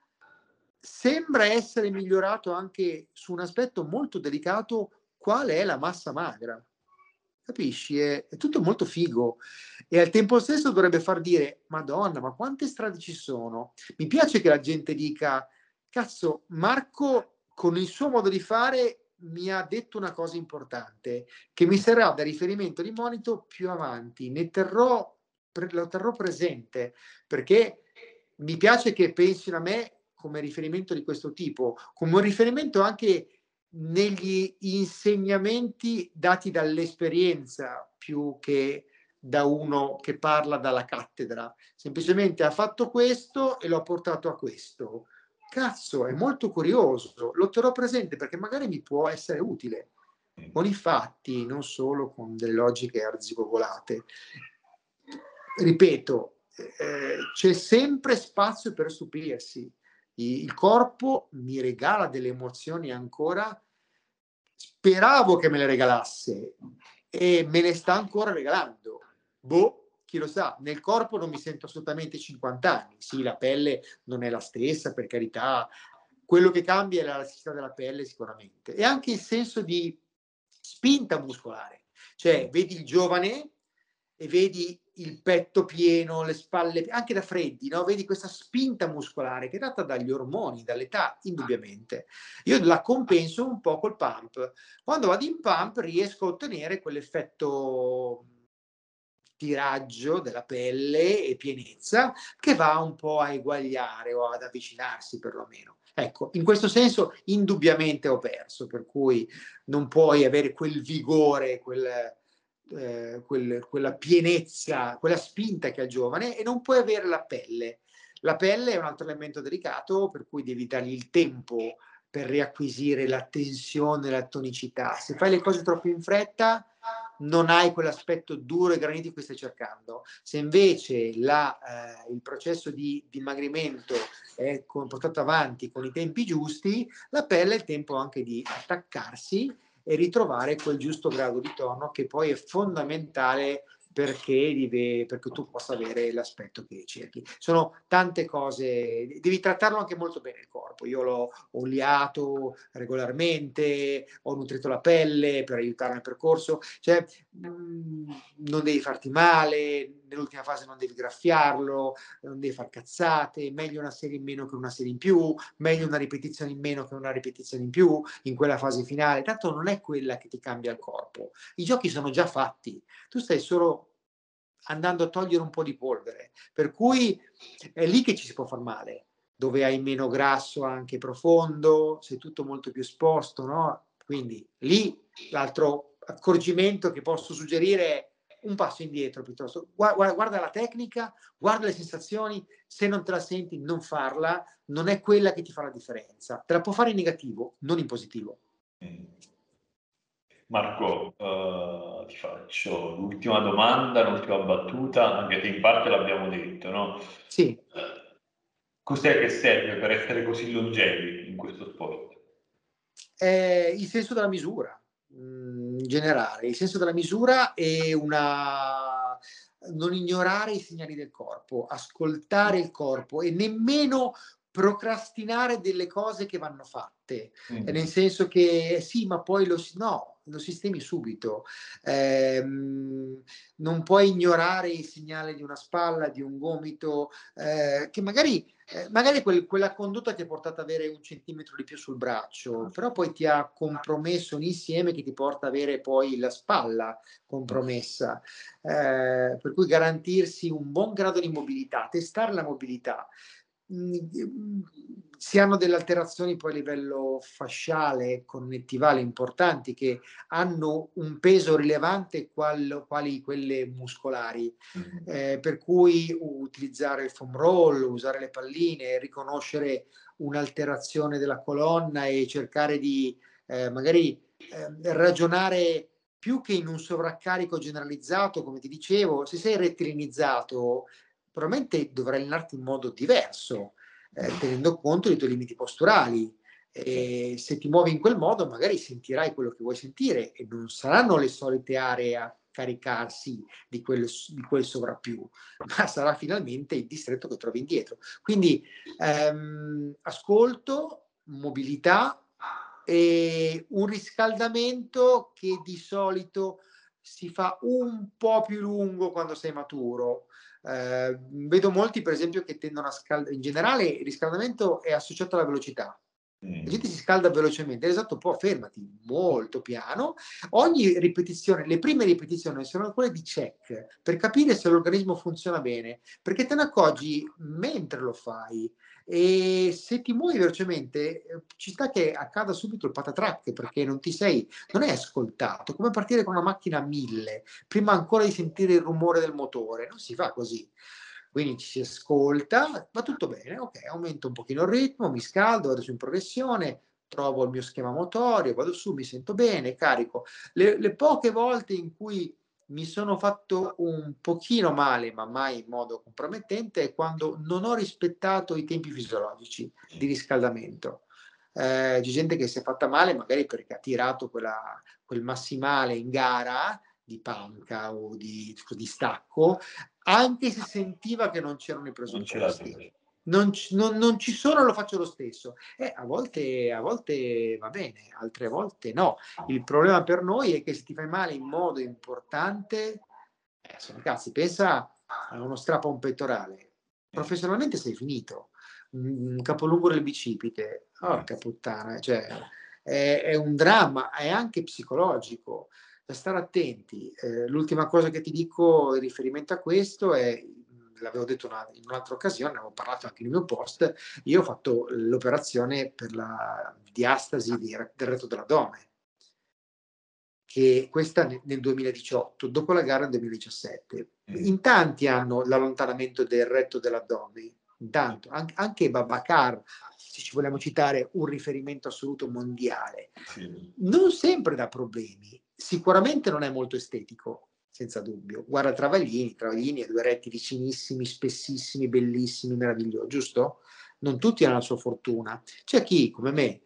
Speaker 1: sembra essere migliorato anche su un aspetto molto delicato, qual è la massa magra. Capisci? È, è, tutto molto figo e al tempo stesso dovrebbe far dire, Madonna, ma quante strade ci sono? Mi piace che la gente dica, cazzo, Marco con il suo modo di fare mi ha detto una cosa importante che mi sarà da riferimento di monito più avanti. Ne terrò lo terrò presente perché mi piace che pensino a me come riferimento di questo tipo, come un riferimento anche negli insegnamenti dati dall'esperienza più che da uno che parla dalla cattedra. Semplicemente ha fatto questo e l'ho portato a questo. Cazzo, è molto curioso, lo terrò presente perché magari mi può essere utile con i fatti, non solo con delle logiche arzigogolate ripeto, eh, c'è sempre spazio per stupirsi. Il corpo mi regala delle emozioni ancora, speravo che me le regalasse e me le sta ancora regalando. Boh, chi lo sa, nel corpo non mi sento assolutamente 50 anni. Sì, la pelle non è la stessa, per carità. Quello che cambia è l'elasticità della pelle sicuramente. E anche il senso di spinta muscolare. Cioè, vedi il giovane e vedi il petto pieno, le spalle, anche da freddi, no? vedi questa spinta muscolare che è data dagli ormoni, dall'età, indubbiamente. Io la compenso un po' col pump. Quando vado in pump riesco a ottenere quell'effetto tiraggio della pelle e pienezza che va un po' a eguagliare o ad avvicinarsi perlomeno. Ecco, in questo senso indubbiamente ho perso, per cui non puoi avere quel vigore, quel, eh, quel, quella pienezza, quella spinta che ha il giovane e non puoi avere la pelle. La pelle è un altro elemento delicato per cui devi dargli il tempo per riacquisire la tensione, la tonicità. Se fai le cose troppo in fretta, non hai quell'aspetto duro e granitico che stai cercando. Se invece la, eh, il processo di dimagrimento è portato avanti con i tempi giusti, la pelle ha il tempo anche di attaccarsi e ritrovare quel giusto grado di tono che poi è fondamentale perché, deve, perché tu possa avere l'aspetto che cerchi. Sono tante cose, devi trattarlo anche molto bene il corpo. Io l'ho oliato regolarmente, ho nutrito la pelle per aiutare nel percorso, cioè mm, non devi farti male, nell'ultima fase non devi graffiarlo, non devi far cazzate, meglio una serie in meno che una serie in più, meglio una ripetizione in meno che una ripetizione in più in quella fase finale, tanto non è quella che ti cambia il corpo. I giochi sono già fatti, tu stai solo andando a togliere un po' di polvere, per cui è lì che ci si può far male. dove hai meno grasso anche profondo, sei tutto molto più esposto, no? Quindi lì l'altro accorgimento che posso suggerire è un passo indietro piuttosto. Guarda, guarda, la tecnica, guarda le sensazioni, se non te la senti non farla, non è quella che ti fa la differenza. Te la può fare in negativo, non in positivo.
Speaker 2: Marco, uh, ti faccio l'ultima domanda, l'ultima battuta, anche se in parte l'abbiamo detto, no?
Speaker 1: Sì.
Speaker 2: Cos'è che serve per essere così longevi in questo sport?
Speaker 1: È il senso della misura in generale, il senso della misura è una non ignorare i segnali del corpo, ascoltare il corpo e nemmeno procrastinare delle cose che vanno fatte, mm. nel senso che sì, ma poi lo no, lo sistemi subito. Eh, non puoi ignorare il segnale di una spalla, di un gomito, eh, che magari, eh, magari quel, quella condotta ti ha portato ad avere un centimetro di più sul braccio, però poi ti ha compromesso un insieme che ti porta ad avere poi la spalla compromessa. Eh, per cui garantirsi un buon grado di mobilità, testare la mobilità si hanno delle alterazioni poi a livello fasciale, connettivale importanti che hanno un peso rilevante qual, quali quelle muscolari, mm-hmm. eh, per cui utilizzare il foam roll, usare le palline, riconoscere un'alterazione della colonna e cercare di eh, magari eh, ragionare più che in un sovraccarico generalizzato, come ti dicevo, se sei rettilinizzato probabilmente dovrai allenarti in modo diverso, eh, tenendo conto dei tuoi limiti posturali. E se ti muovi in quel modo, magari sentirai quello che vuoi sentire e non saranno le solite aree a caricarsi di quel, di quel sovrappiù, ma sarà finalmente il distretto che trovi indietro. Quindi ehm, ascolto, mobilità e un riscaldamento che di solito si fa un po' più lungo quando sei maturo, eh, vedo molti, per esempio, che tendono a scaldare. In generale, il riscaldamento è associato alla velocità. Mm. La gente si scalda velocemente, esatto, un po' fermati molto piano. Ogni ripetizione, le prime ripetizioni sono quelle di check per capire se l'organismo funziona bene, perché te ne accorgi mentre lo fai. E se ti muovi velocemente, eh, ci sta che accada subito il patatrack perché non ti sei, non è ascoltato. Come partire con una macchina a mille prima ancora di sentire il rumore del motore, non si fa così quindi ci si ascolta, va tutto bene, ok, aumento un pochino il ritmo, mi scaldo, vado su in progressione, trovo il mio schema motorio, vado su, mi sento bene, carico. Le, le poche volte in cui mi sono fatto un pochino male, ma mai in modo compromettente, quando non ho rispettato i tempi fisiologici di riscaldamento. Eh, c'è gente che si è fatta male magari perché ha tirato quella, quel massimale in gara di panca o di, di stacco, anche se sentiva che non c'erano i presupposti. Non, non, non, ci sono, lo faccio lo stesso. Eh, a, volte, a volte va bene, altre volte no. Il problema per noi è che se ti fai male in modo importante, eh, sono cazzi, pensa a uno strappo a un pettorale. Professionalmente sei finito. Un capolungo del bicipite, porca puttana, cioè, è, è un dramma, è anche psicologico da stare attenti. Eh, l'ultima cosa che ti dico in riferimento a questo è, l'avevo detto una, in un'altra occasione, avevo parlato anche nel mio post, io ho fatto l'operazione per la diastasi di, del retto dell'addome, che questa nel 2018, dopo la gara nel 2017. Mm. In tanti hanno l'allontanamento del retto dell'addome, intanto anche, anche Babacar, se ci vogliamo citare un riferimento assoluto mondiale, non sempre da problemi, sicuramente non è molto estetico, senza dubbio. Guarda Travaglini, Travaglini ha due retti vicinissimi, spessissimi, bellissimi, meravigliosi, giusto? Non tutti hanno la sua fortuna. C'è chi, come me,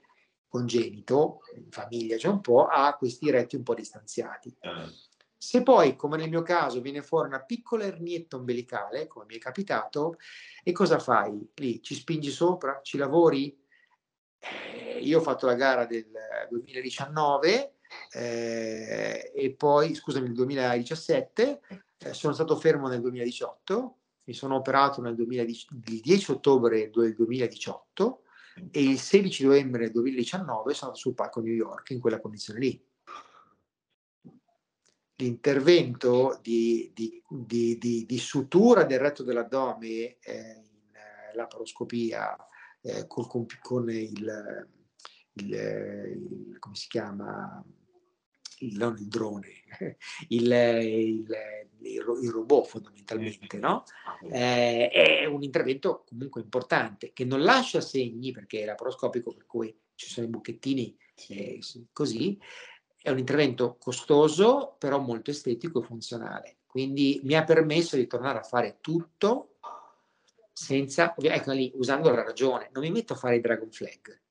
Speaker 1: congenito, in famiglia c'è un po', ha questi retti un po' distanziati. Se poi, come nel mio caso, viene fuori una piccola ernietta ombelicale, come mi è capitato, e cosa fai? Lì ci spingi sopra, ci lavori? Eh, io ho fatto la gara del 2019 eh, e poi, scusami, nel 2017, eh, sono stato fermo nel 2018, mi sono operato nel 2010, il 10 ottobre del 2018 e il 16 novembre del 2019 sono andato sul palco New York in quella condizione lì. L'intervento di, di, di, di sutura del retto dell'addome eh, in laparoscopia eh, con, con, con il, il, il, come si chiama non il drone, il, il, il robot fondamentalmente, no? Eh, è un intervento comunque importante che non lascia segni perché è laparoscopico, per cui ci sono i buchettini eh, così. È un intervento costoso, però molto estetico e funzionale. Quindi mi ha permesso di tornare a fare tutto senza, ecco lì, usando la ragione. Non mi metto a fare i dragon flag.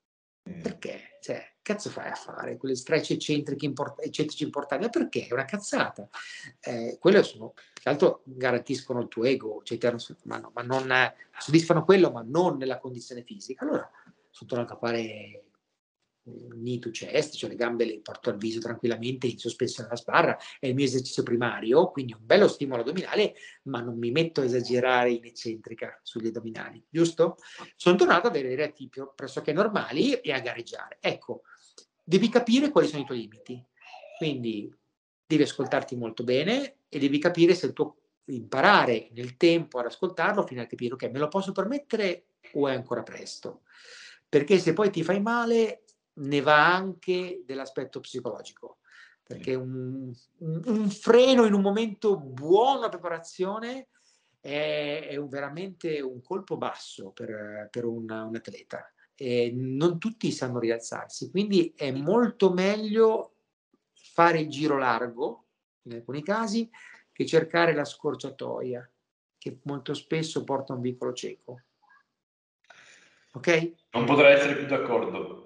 Speaker 1: Mm. Perché? Cioè, cazzo fai a fare quelle stretch eccentriche import- eccentrici importanti? Ma perché? È una cazzata. Eh, quelle sono, tra l'altro, garantiscono il tuo ego, cioè, ma, no, ma non soddisfano quello, ma non nella condizione fisica. Allora, sono tornato a fare knee chest, cioè le gambe le porto al viso tranquillamente in sospensione alla sbarra, è il mio esercizio primario, quindi un bello stimolo addominale, ma non mi metto a esagerare in eccentrica sugli addominali, giusto? Sono tornato ad avere reati pressoché normali e a gareggiare. Ecco, devi capire quali sono i tuoi limiti, quindi devi ascoltarti molto bene e devi capire se il tuo imparare nel tempo ad ascoltarlo fino a capire ok, me lo posso permettere o è ancora presto? Perché se poi ti fai male ne va anche dell'aspetto psicologico, perché un, un, un, freno in un momento buono a preparazione è, è un, veramente un colpo basso per, per un, un atleta. E non tutti sanno rialzarsi, quindi è molto meglio fare il giro largo in alcuni casi che cercare la scorciatoia, che molto spesso porta a un vicolo cieco. Ok?
Speaker 2: Non potrei essere più d'accordo.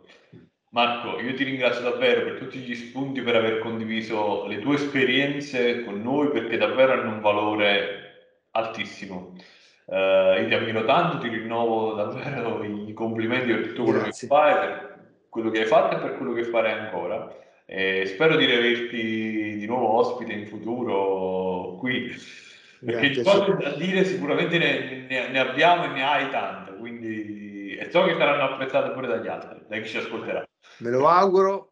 Speaker 2: Marco, io ti ringrazio davvero per tutti gli spunti, per aver condiviso le tue esperienze con noi, perché davvero hanno un valore altissimo. Uh, io ti ammiro tanto, ti rinnovo davvero i complimenti per tutto quello Grazie. che fai, per quello che hai fatto e per quello che farai ancora. E spero di averti di nuovo ospite in futuro qui, perché Grazie. cose da dire sicuramente ne, ne, ne abbiamo e ne hai tante, quindi e so che saranno apprezzate pure dagli altri, da chi ci ascolterà
Speaker 1: me lo auguro,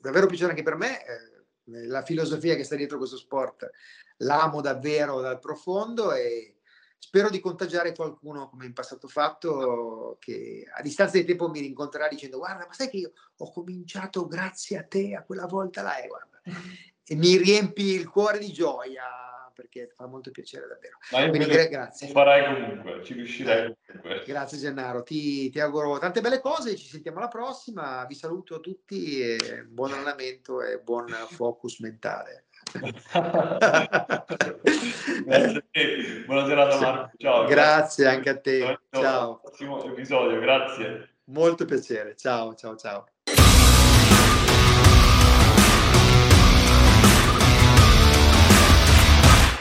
Speaker 1: davvero piacere anche per me. Eh, la filosofia che sta dietro questo sport l'amo davvero dal profondo e spero di contagiare qualcuno come in passato fatto che a distanza di tempo mi rincontrerà dicendo guarda ma sai che io ho cominciato grazie a te a quella volta là e, guarda, e mi riempi il cuore di gioia perché fa molto piacere davvero. Quindi, gra- grazie.
Speaker 2: Farai comunque, ci riuscirai comunque.
Speaker 1: Grazie Gennaro, ti, ti, auguro tante belle cose, ci sentiamo alla prossima, vi saluto a tutti e buon allenamento e buon focus mentale.
Speaker 2: Buona serata Marco, ciao.
Speaker 1: Grazie, grazie. anche a te, ciao.
Speaker 2: Prossimo episodio, grazie.
Speaker 1: Molto piacere, ciao ciao ciao.